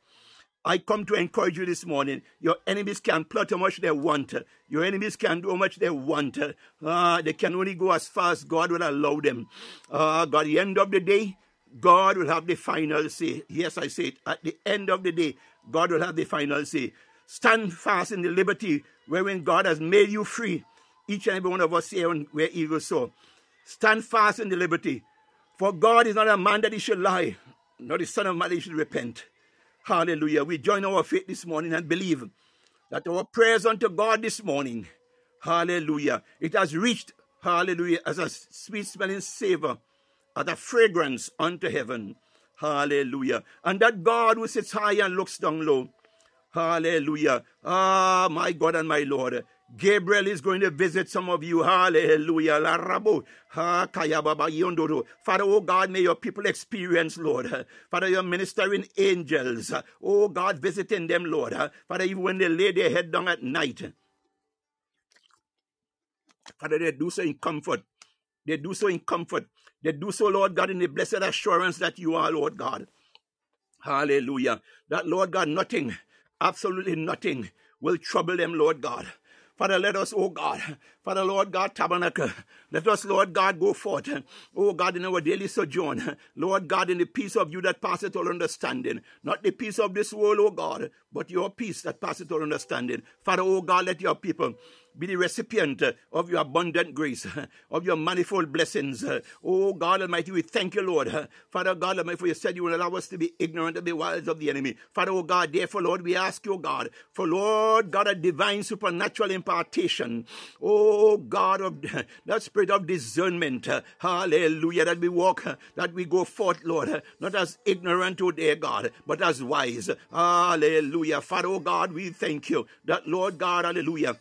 I come to encourage you this morning. Your enemies can plot how much they want. Your enemies can do how much they want. Uh, they can only go as far as God will allow them. Uh, God, at the end of the day, God will have the final say. Yes, I say it. At the end of the day, God will have the final say. Stand fast in the liberty wherein God has made you free. Each and every one of us here where Eagles Soar. Stand fast in the liberty. For God is not a man that he should lie, nor the son of man that he should repent. Hallelujah. We join our faith this morning and believe that our prayers unto God this morning, hallelujah, it has reached, hallelujah, as a sweet smelling savor, as a fragrance unto heaven. Hallelujah. And that God who sits high and looks down low. Hallelujah. Ah, my God and my Lord. Gabriel is going to visit some of you. Hallelujah. Father, oh God, may your people experience, Lord. Father, your ministering angels. Oh God, visiting them, Lord. Father, even when they lay their head down at night. Father, they do so in comfort. They do so in comfort. They do so, Lord God, in the blessed assurance that you are, Lord God. Hallelujah. That, Lord God, nothing, absolutely nothing will trouble them, Lord God. Father, let us, oh God, Father, Lord God, tabernacle, let us, Lord God, go forth, oh God, in our daily sojourn, Lord God, in the peace of you that passeth all understanding, not the peace of this world, oh God, but your peace that passeth all understanding. Father, oh God, let your people be the recipient uh, of your abundant grace, of your manifold blessings. Uh, oh God Almighty, we thank you, Lord. Father God Almighty, for you said you will allow us to be ignorant of the wiles of the enemy. Father, oh God, therefore, Lord, we ask you, oh God, for Lord God, a divine supernatural impartation. Oh God of that spirit of discernment. Uh, hallelujah. That we walk, that we go forth, Lord, not as ignorant, oh dear God, but as wise. Hallelujah. Father, oh God, we thank you that, Lord God, hallelujah.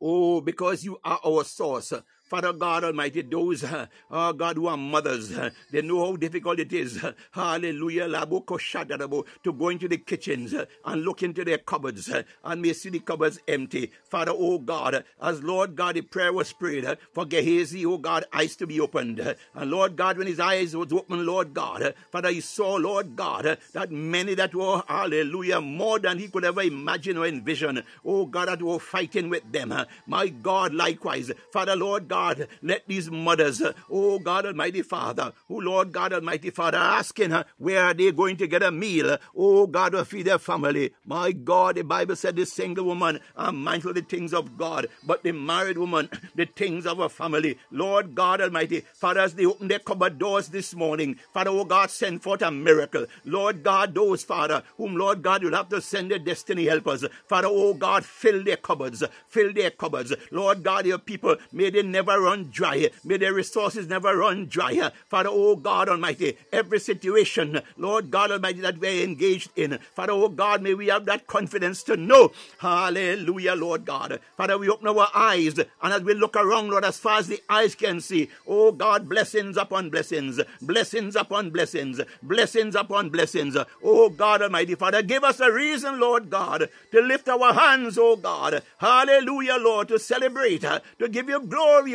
Oh, because you are our source. Father God Almighty, those, oh God, who are mothers, uh, they know how difficult it is, uh, hallelujah, to go into the kitchens uh, and look into their cupboards uh, and may see the cupboards empty. Father, oh God, as Lord God, the prayer was prayed uh, for Gehazi, oh God, eyes to be opened. and Lord God, when his eyes was opened, Lord God, Father, he saw, Lord God, that many that were, hallelujah, more than he could ever imagine or envision, oh God, that were fighting with them. my God, likewise, Father, Lord God, God, let these mothers, oh God Almighty Father, oh Lord God Almighty Father, asking her where are they going to get a meal, oh God, to feed their family. My God, the Bible said the single woman are mindful of the things of God, but the married woman, the things of her family. Lord God Almighty, Father, as they open their cupboard doors this morning, Father, oh God, send forth a miracle. Lord God, those, Father, whom Lord God, you'll have to send their destiny helpers. Father, oh God, fill their cupboards, fill their cupboards. Lord God, your people, may they never never run dry. May their resources never run dry. Father, oh God Almighty, every situation, Lord God Almighty, that we're engaged in, Father, oh God, may we have that confidence to know. Hallelujah, Lord God. Father, we open our eyes, and as we look around, Lord, as far as the eyes can see, oh God, blessings upon blessings, blessings upon blessings, blessings upon blessings. Oh God Almighty, Father, give us a reason, Lord God, to lift our hands, oh God. Hallelujah, Lord, to celebrate, to give you glory,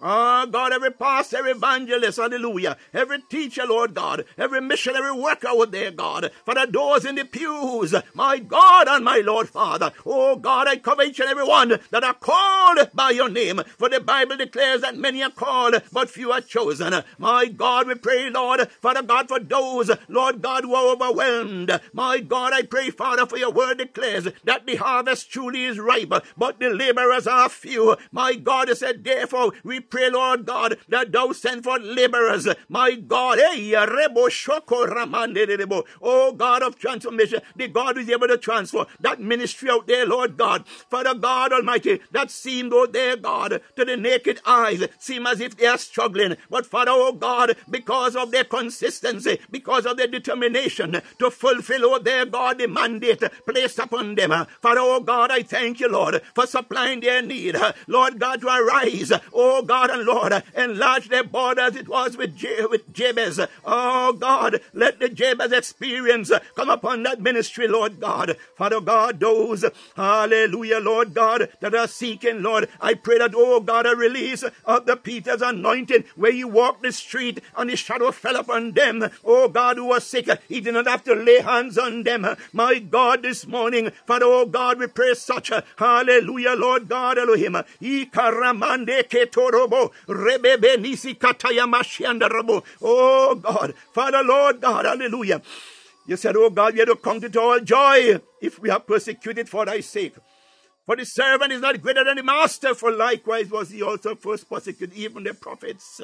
Oh God, every pastor, every evangelist. Hallelujah. Every teacher, Lord God. Every missionary worker out there, God. For the doors in the pews. My God and my Lord Father. Oh God, I cover each and every one that are called by your name. For the Bible declares that many are called, but few are chosen. My God, we pray, Lord, Father God, for those, Lord God, who are overwhelmed. My God, I pray, Father, for your word declares that the harvest truly is ripe, but the laborers are few. My God, you said, therefore, we pray, Lord God, that thou send for laborers. My God, hey, oh God of transformation, the God who is able to transfer that ministry out there, Lord God. Father God Almighty, that seemed, oh there, God, to the naked eyes, seem as if they are struggling. But Father, oh God, because of their consistency, because of their determination to fulfill, oh their God, the mandate placed upon them. Father, oh God, I thank you, Lord, for supplying their need. Lord God, to arise, oh God and Lord, enlarge their borders. It was with, Je- with Jabez. Oh God, let the Jabez experience come upon that ministry, Lord God. Father God, those, hallelujah, Lord God, that are seeking, Lord, I pray that, oh God, a release of the Peter's anointing where you walked the street and the shadow fell upon them. Oh God, who was sick, he did not have to lay hands on them. My God, this morning, Father, oh God, we pray such, hallelujah, Lord God, Elohim. Ikaramande ketorobo, rebebe nisi kataya mashiandarabo. Oh God, Father, Lord God, hallelujah. You said, Oh God, we have to count it all joy if we are persecuted for thy sake. For the servant is not greater than the master, for likewise was he also first persecuted, even the prophets.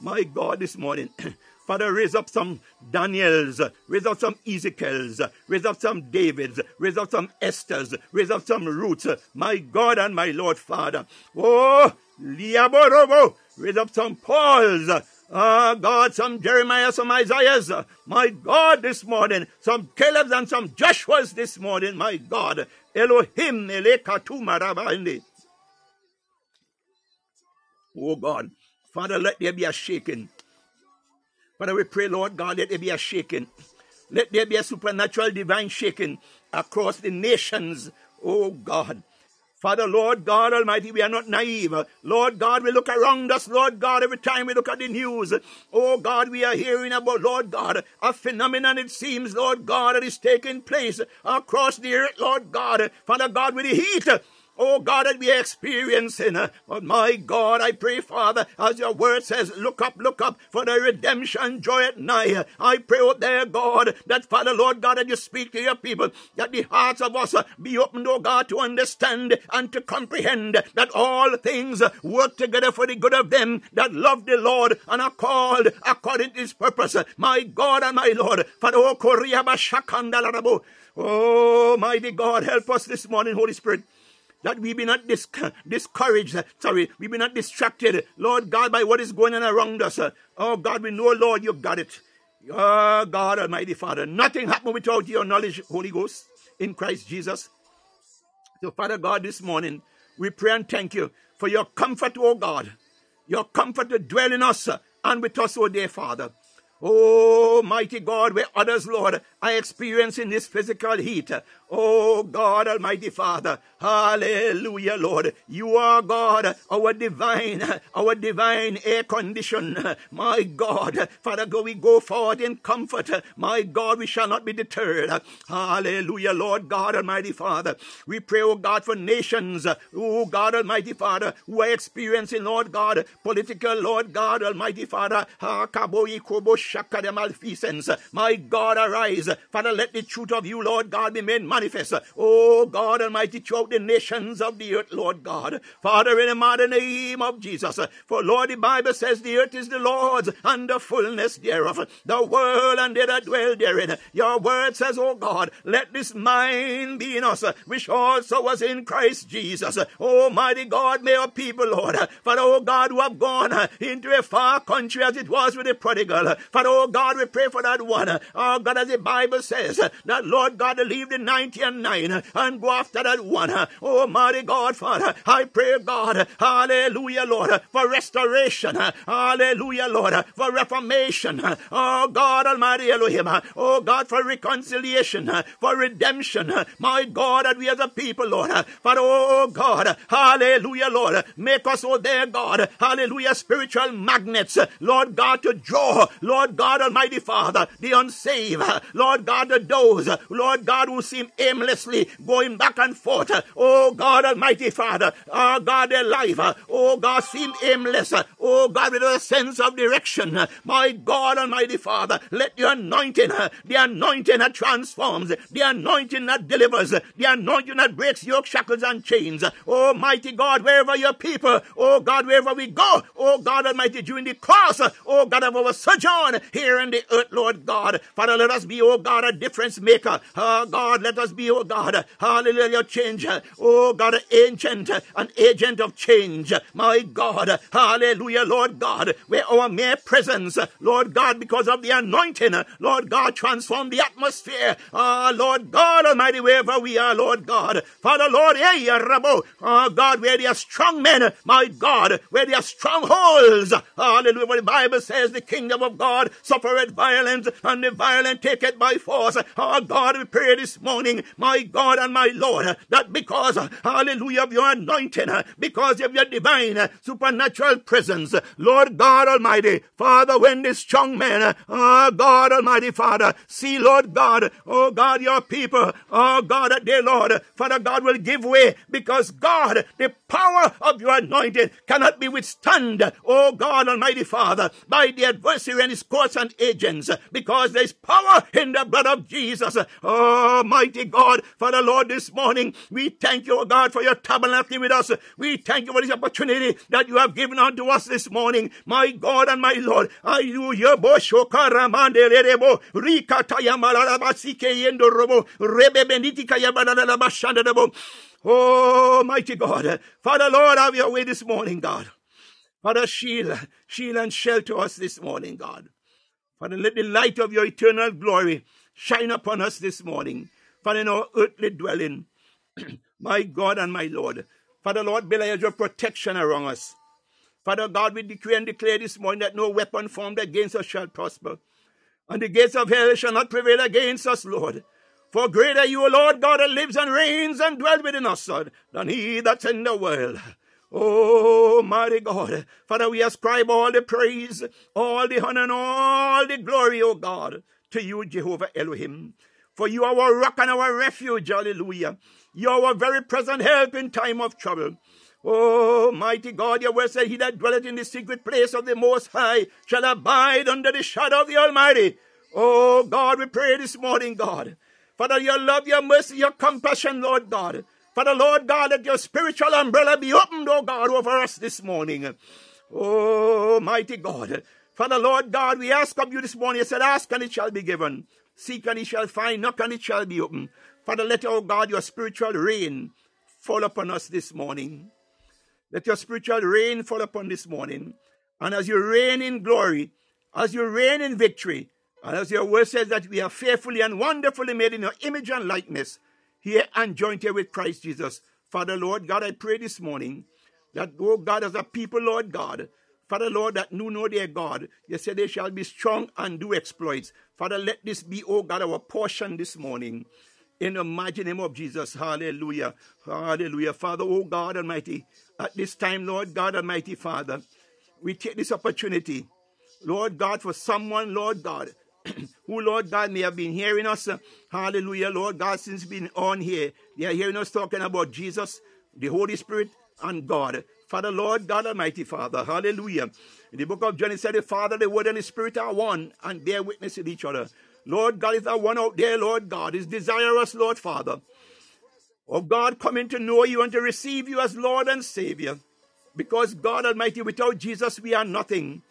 My God, this morning, Father, raise up some Daniels, raise up some Ezekiels, raise up some Davids, raise up some Esthers, raise up some Ruths. My God and my Lord, Father. Oh, Liaborobo, raise up some Pauls. Ah, God, some Jeremiah, some Isaiahs. My God, this morning. Some Caleb's and some Joshua's this morning. My God. Elohim, Elekatumarabande. Oh God. Father, let there be a shaking. Father, we pray, Lord God, let there be a shaking. Let there be a supernatural divine shaking across the nations. Oh God. Father, Lord God Almighty, we are not naive. Lord God, we look around us, Lord God, every time we look at the news. Oh God, we are hearing about, Lord God, a phenomenon, it seems, Lord God, that is taking place across the earth, Lord God. Father God, with the heat oh God, that we are experiencing. Uh, but my God, I pray, Father, as your word says, look up, look up, for the redemption joy at night. I pray, oh there, God, that Father, Lord God, that you speak to your people, that the hearts of us uh, be opened, oh God, to understand and to comprehend that all things work together for the good of them that love the Lord and are called according to his purpose. My God and my Lord, Father, oh Oh, mighty God, help us this morning, Holy Spirit that we be not dis- discouraged, sorry, we be not distracted, Lord God, by what is going on around us. Oh God, we know, Lord, you got it. Oh God, Almighty Father, nothing happened without your knowledge, Holy Ghost, in Christ Jesus. So, Father God, this morning, we pray and thank you for your comfort, oh God, your comfort to dwell in us and with us, oh dear Father. Oh, mighty God, where others, Lord, are experiencing this physical heat. Oh, God, Almighty Father. Hallelujah, Lord. You are God, our divine, our divine air condition. My God, Father, go, we go forward in comfort. My God, we shall not be deterred. Hallelujah, Lord God, Almighty Father. We pray, oh God, for nations. Oh, God, Almighty Father, who are experiencing, Lord God, political, Lord God, Almighty Father. My God, arise. Father, let the truth of you, Lord God, be made manifest, oh God Almighty, throughout the nations of the earth, Lord God. Father, in the mighty name of Jesus, for Lord, the Bible says the earth is the Lord's and the fullness thereof, the world and they that dwell therein. Your word says, oh God, let this mind be in us, which also was in Christ Jesus. Almighty God, may our people, Lord, for oh God, who have gone into a far country as it was with the prodigal, for oh God, we pray for that one. Oh God, as the Bible says, uh, that Lord God, leave the 90 and 9 uh, and go after that one. Uh, oh, mighty God, Father, I pray, God, hallelujah, Lord, for restoration. Hallelujah, Lord, for reformation. Oh, God Almighty Elohim. Oh, God, for reconciliation, for redemption. My God, that we as a people, Lord, for oh, God, hallelujah, Lord, make us, oh, there, God, hallelujah, spiritual magnets, Lord God, to draw, Lord God Almighty Father, the unsaved, Lord God, the those, Lord God, who seem aimlessly going back and forth, oh God Almighty Father, oh God, their oh God, seem aimless, oh God, with a sense of direction, my God Almighty Father, let the anointing, the anointing that transforms, the anointing that delivers, the anointing that breaks yoke, shackles, and chains, Oh mighty God, wherever your people, oh God, wherever we go, oh God Almighty, during the course, oh God, of our sojourn here in the earth, Lord God, Father, let us be, oh God, a difference maker, oh God, let us be, oh God, hallelujah, change, oh God, an agent, an agent of change, my God, hallelujah, Lord God, where our mere presence, Lord God, because of the anointing, Lord God, transform the atmosphere, ah, oh, Lord God Almighty, wherever we are, Lord God, Father, Lord, hey, Rabo, oh God, where there are strong men, my God, where there are strongholds, hallelujah, the Bible says, the kingdom of God suffereth violence, and the violent take it by force, oh God, we pray this morning, my God and my Lord, that because, hallelujah, of your anointing, because of your divine supernatural presence, Lord God Almighty, Father, when this strong man, oh God Almighty Father, see, Lord God, oh God, your people, oh God, dear Lord, Father God will give way because God, the power of your anointing cannot be withstood, oh God Almighty Father, by the adversary and his courts and agents, because there's power in the blood of Jesus. Oh, Almighty God, Father Lord, this morning we thank you, oh God, for your tabernacle with us. We thank you for this opportunity that you have given unto us this morning, my God and my Lord. Hallelujah. Oh, mighty God. Father Lord, have your way this morning, God. Father, shield, shield and shelter us this morning, God. Father, let the light of your eternal glory shine upon us this morning. Father, in our earthly dwelling, my God and my Lord. Father, Lord, be build your protection around us. Father God, we decree and declare this morning that no weapon formed against us shall prosper. And the gates of hell shall not prevail against us, Lord. For greater you, Lord God, that lives and reigns and dwells within us, Lord, than he that's in the world. Oh, mighty God. Father, we ascribe all the praise, all the honor, and all the glory, O God, to you, Jehovah Elohim. For you are our rock and our refuge, hallelujah. You are our very present help in time of trouble. Oh, mighty God, your word said, He that dwelleth in the secret place of the Most High shall abide under the shadow of the Almighty. Oh, God, we pray this morning, God. Father, your love, your mercy, your compassion, Lord God. Father, Lord God, let your spiritual umbrella be opened, oh God, over us this morning. Oh, mighty God. Father, Lord God, we ask of you this morning. You said, Ask and it shall be given. Seek and it shall find. Knock and it shall be opened. Father, let, oh God, your spiritual rain fall upon us this morning. Let your spiritual rain fall upon this morning. And as you reign in glory, as you reign in victory, and as your word says that we are fearfully and wonderfully made in your image and likeness, here and joined here with Christ Jesus. Father, Lord God, I pray this morning that, oh God, as a people, Lord God, Father, Lord, that knew no their God, you said they shall be strong and do exploits. Father, let this be, oh God, our portion this morning. In the mighty name of Jesus. Hallelujah. Hallelujah. Father, oh God Almighty, at this time, Lord God Almighty, Father, we take this opportunity, Lord God, for someone, Lord God, who, Lord God, may have been hearing us. hallelujah, Lord God, since been on here. They are hearing us talking about Jesus, the Holy Spirit, and God. Father, Lord God Almighty, Father, hallelujah. In the book of John, it said, The Father, the Word, and the Spirit are one and bear witness with each other. Lord God, is that one out there, Lord God, is desirous, Lord Father, of God coming to know you and to receive you as Lord and Savior. Because God Almighty, without Jesus, we are nothing.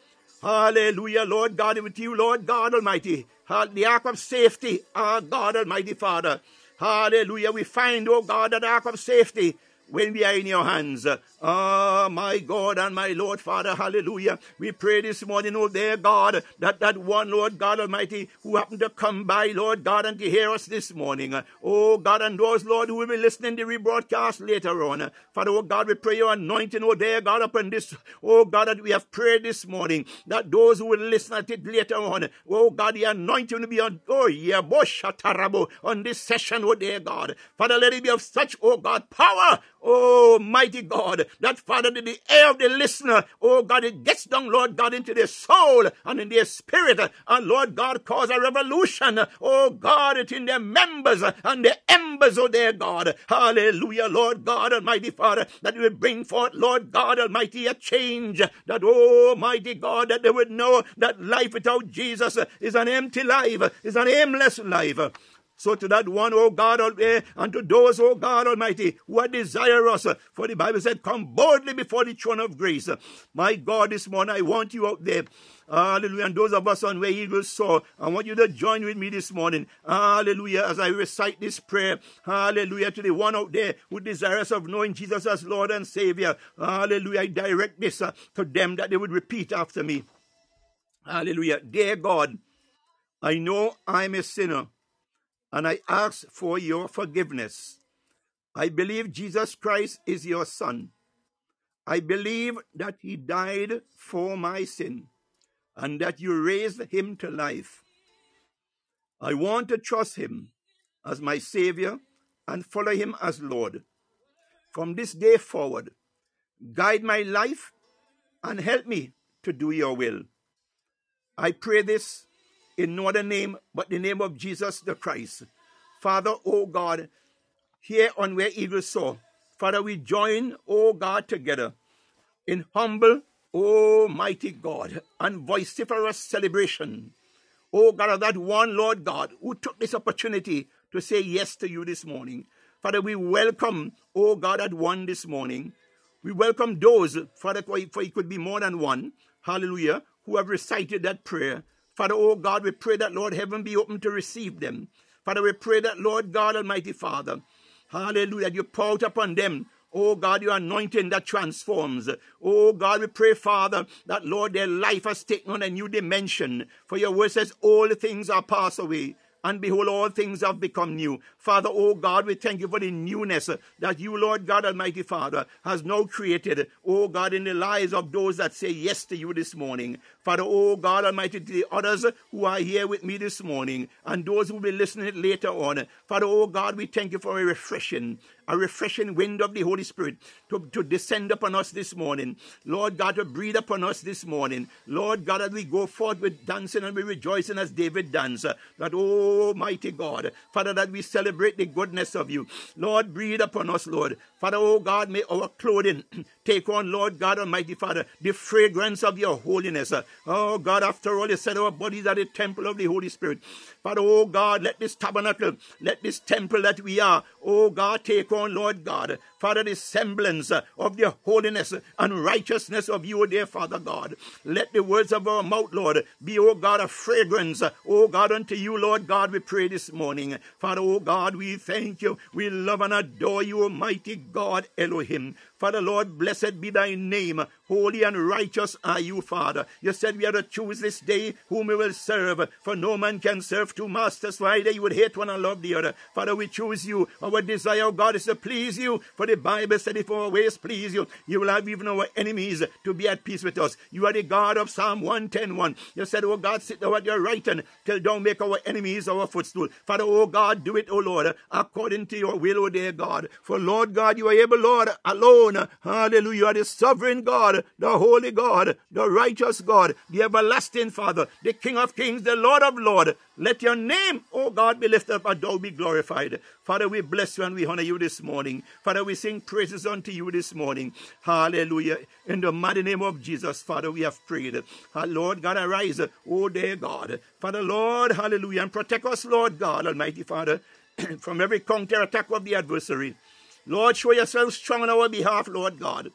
Hallelujah, Lord God, with you, Lord God Almighty. The ark of safety, our God Almighty Father. Hallelujah. We find, oh God, that ark of safety when we are in your hands. Ah, my God and my Lord, Father, hallelujah. We pray this morning, oh dear God, that that one, Lord God Almighty, who happened to come by, Lord God, and to hear us this morning. Oh God, and those, Lord, who will be listening to rebroadcast later on. Father, oh God, we pray your anointing, oh dear God, upon this, oh God, that we have prayed this morning, that those who will listen at it later on, oh God, the anointing will be on, oh yeah, Boshatarabo, on this session, oh dear God. Father, let it be of such, oh God, power, oh mighty God, that Father, in the air of the listener, oh God, it gets down, Lord God, into their soul and in their spirit. And Lord God, cause a revolution, oh God, it in their members and their embers, oh dear God. Hallelujah, Lord God Almighty Father, that you will bring forth, Lord God Almighty, a change. That, oh mighty God, that they would know that life without Jesus is an empty life, is an aimless life. So to that one, oh God, and to those, oh God Almighty, who are desirous, for the Bible said, come boldly before the throne of grace. My God, this morning I want you out there. Hallelujah. And those of us on where Eagles Soar, I want you to join with me this morning. Hallelujah. As I recite this prayer. Hallelujah. To the one out there who desirous of knowing Jesus as Lord and Savior. Hallelujah. I direct this uh, to them that they would repeat after me. Hallelujah. Dear God, I know I'm a sinner and I ask for your forgiveness. I believe Jesus Christ is your Son. I believe that He died for my sin and that you raised Him to life. I want to trust Him as my Savior and follow Him as Lord. From this day forward, guide my life and help me to do your will. I pray this in no other name but the name of Jesus the Christ. Father, oh God, here on where Eagles Soar, Father, we join, oh God, together in humble, O mighty God, and vociferous celebration. Oh God, of that one Lord God who took this opportunity to say yes to you this morning. Father, we welcome, oh God, that one this morning. We welcome those, Father, for it could be more than one, hallelujah, who have recited that prayer. Father, oh God, we pray that, Lord, heaven be open to receive them. Father, we pray that, Lord God Almighty Father, hallelujah, you pour out upon them Oh God, your anointing that transforms. Oh God, we pray, Father, that Lord, their life has taken on a new dimension. For your word says, all things are passed away and behold, all things have become new. Father, oh God, we thank you for the newness that you, Lord God Almighty Father, has now created, oh God, in the lives of those that say yes to you this morning. Father, oh God Almighty, to the others who are here with me this morning and those who will be listening later on. Father, oh God, we thank you for a refreshing, a refreshing wind of the Holy Spirit to, to descend upon us this morning. Lord God, to breathe upon us this morning. Lord God, as we go forth with dancing and we rejoicing as David danced. That, oh mighty God, Father, that we celebrate the goodness of you. Lord, breathe upon us, Lord. Father, oh God, may our clothing take on, Lord God Almighty Father, the fragrance of your holiness. Oh God, after all, you said our bodies are the temple of the Holy Spirit. Father, oh God, let this tabernacle, let this temple that we are, oh God, take on, Lord God, Father, the semblance of the holiness and righteousness of you, dear Father God. Let the words of our mouth, Lord, be, O God, a fragrance, O God, unto you, Lord God, we pray this morning. Father, O God, we thank you. We love and adore you, Almighty God, Elohim. Father, Lord, blessed be thy name. Holy and righteous are you, Father. You said we are to choose this day whom we will serve, for no man can serve two masters, for either you would hate one and love the other. Father, we choose you. Our desire, oh God, is to please you, for the Bible said if our ways please you, you will have even our enemies to be at peace with us. You are the God of Psalm 110 You said, Oh God, sit thou at your right hand till thou make our enemies our footstool. Father, oh God, do it, oh Lord, according to your will, oh dear God. For Lord God, you are able, Lord, alone. Hallelujah. You are the sovereign God, the holy God, the righteous God, the everlasting Father, the King of kings, the Lord of lords. Let your name, O God, be lifted up and thou be glorified. Father, we bless you and we honor you this morning. Father, we sing praises unto you this morning. Hallelujah. In the mighty name of Jesus, Father, we have prayed. Our Lord God, arise, O dear God. Father, Lord, hallelujah, and protect us, Lord God, Almighty Father, from every counter attack of the adversary. Lord, show yourself strong on our behalf, Lord God.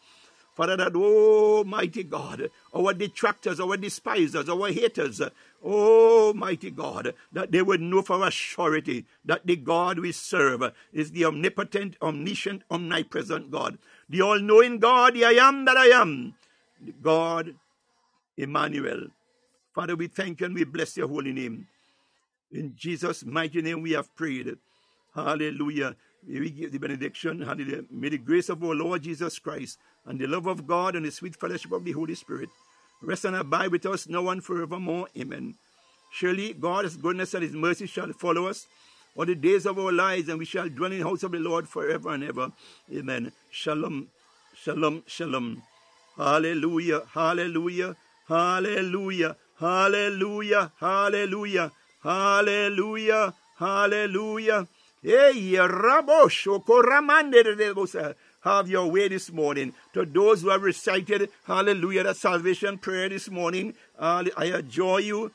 Father, that, oh, mighty God, our detractors, our despisers, our haters, oh, mighty God, that they would know for a surety that the God we serve is the omnipotent, omniscient, omnipresent God, the all knowing God, the I am that I am, God, Emmanuel. Father, we thank you and we bless your holy name. In Jesus' mighty name we have prayed. Hallelujah. We give the benediction. Hallelujah. May the grace of our Lord Jesus Christ and the love of God and the sweet fellowship of the Holy Spirit rest and abide with us now and forevermore. Amen. Surely God's goodness and his mercy shall follow us all the days of our lives, and we shall dwell in the house of the Lord forever and ever. Amen. Shalom. Shalom. Shalom. Hallelujah. Hallelujah. Hallelujah. Hallelujah. Hallelujah. Hallelujah. Hallelujah. Hey, have your way this morning. To those who have recited, hallelujah, the salvation prayer this morning, I adjure you,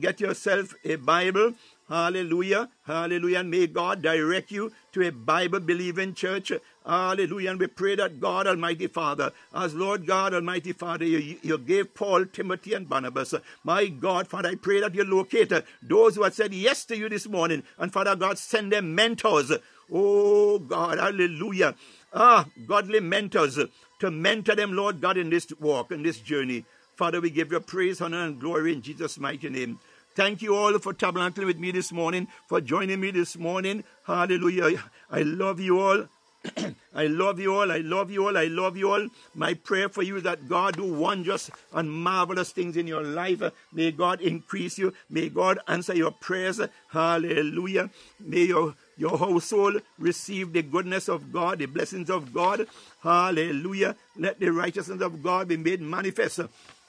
get yourself a Bible Hallelujah. Hallelujah. And may God direct you to a Bible believing church. Hallelujah. And we pray that God Almighty Father, as Lord God Almighty Father, you, you gave Paul, Timothy, and Barnabas. My God, Father, I pray that you locate those who have said yes to you this morning. And Father God, send them mentors. Oh God, hallelujah. Ah, godly mentors to mentor them, Lord God, in this walk, in this journey. Father, we give you praise, honor, and glory in Jesus' mighty name. Thank you all for tabernacling with me this morning, for joining me this morning. Hallelujah. I love you all. I love you all. I love you all. I love you all. My prayer for you is that God do wondrous and marvelous things in your life. May God increase you. May God answer your prayers. Hallelujah. May your your household receive the goodness of God, the blessings of God. Hallelujah. Let the righteousness of God be made manifest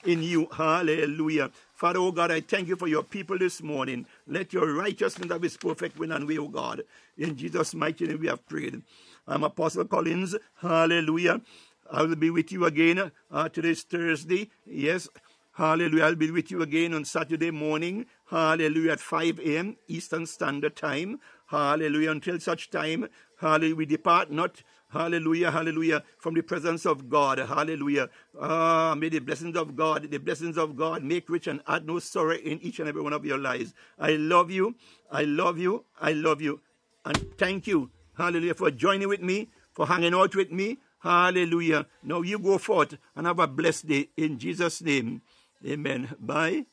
in you. Hallelujah. Father, oh God, I thank you for your people this morning. Let your righteousness that is perfect win and way, oh God. In Jesus' mighty name we have prayed. I'm Apostle Collins. Hallelujah. I will be with you again. Uh, today's Thursday. Yes. Hallelujah. I'll be with you again on Saturday morning. Hallelujah. At 5 a.m. Eastern Standard Time. Hallelujah. Until such time, hallelujah, we depart not Hallelujah, hallelujah. From the presence of God. Hallelujah. Ah, may the blessings of God, the blessings of God make rich and add no sorrow in each and every one of your lives. I love you. I love you. I love you. And thank you, hallelujah, for joining with me, for hanging out with me. Hallelujah. Now you go forth and have a blessed day in Jesus' name. Amen. Bye.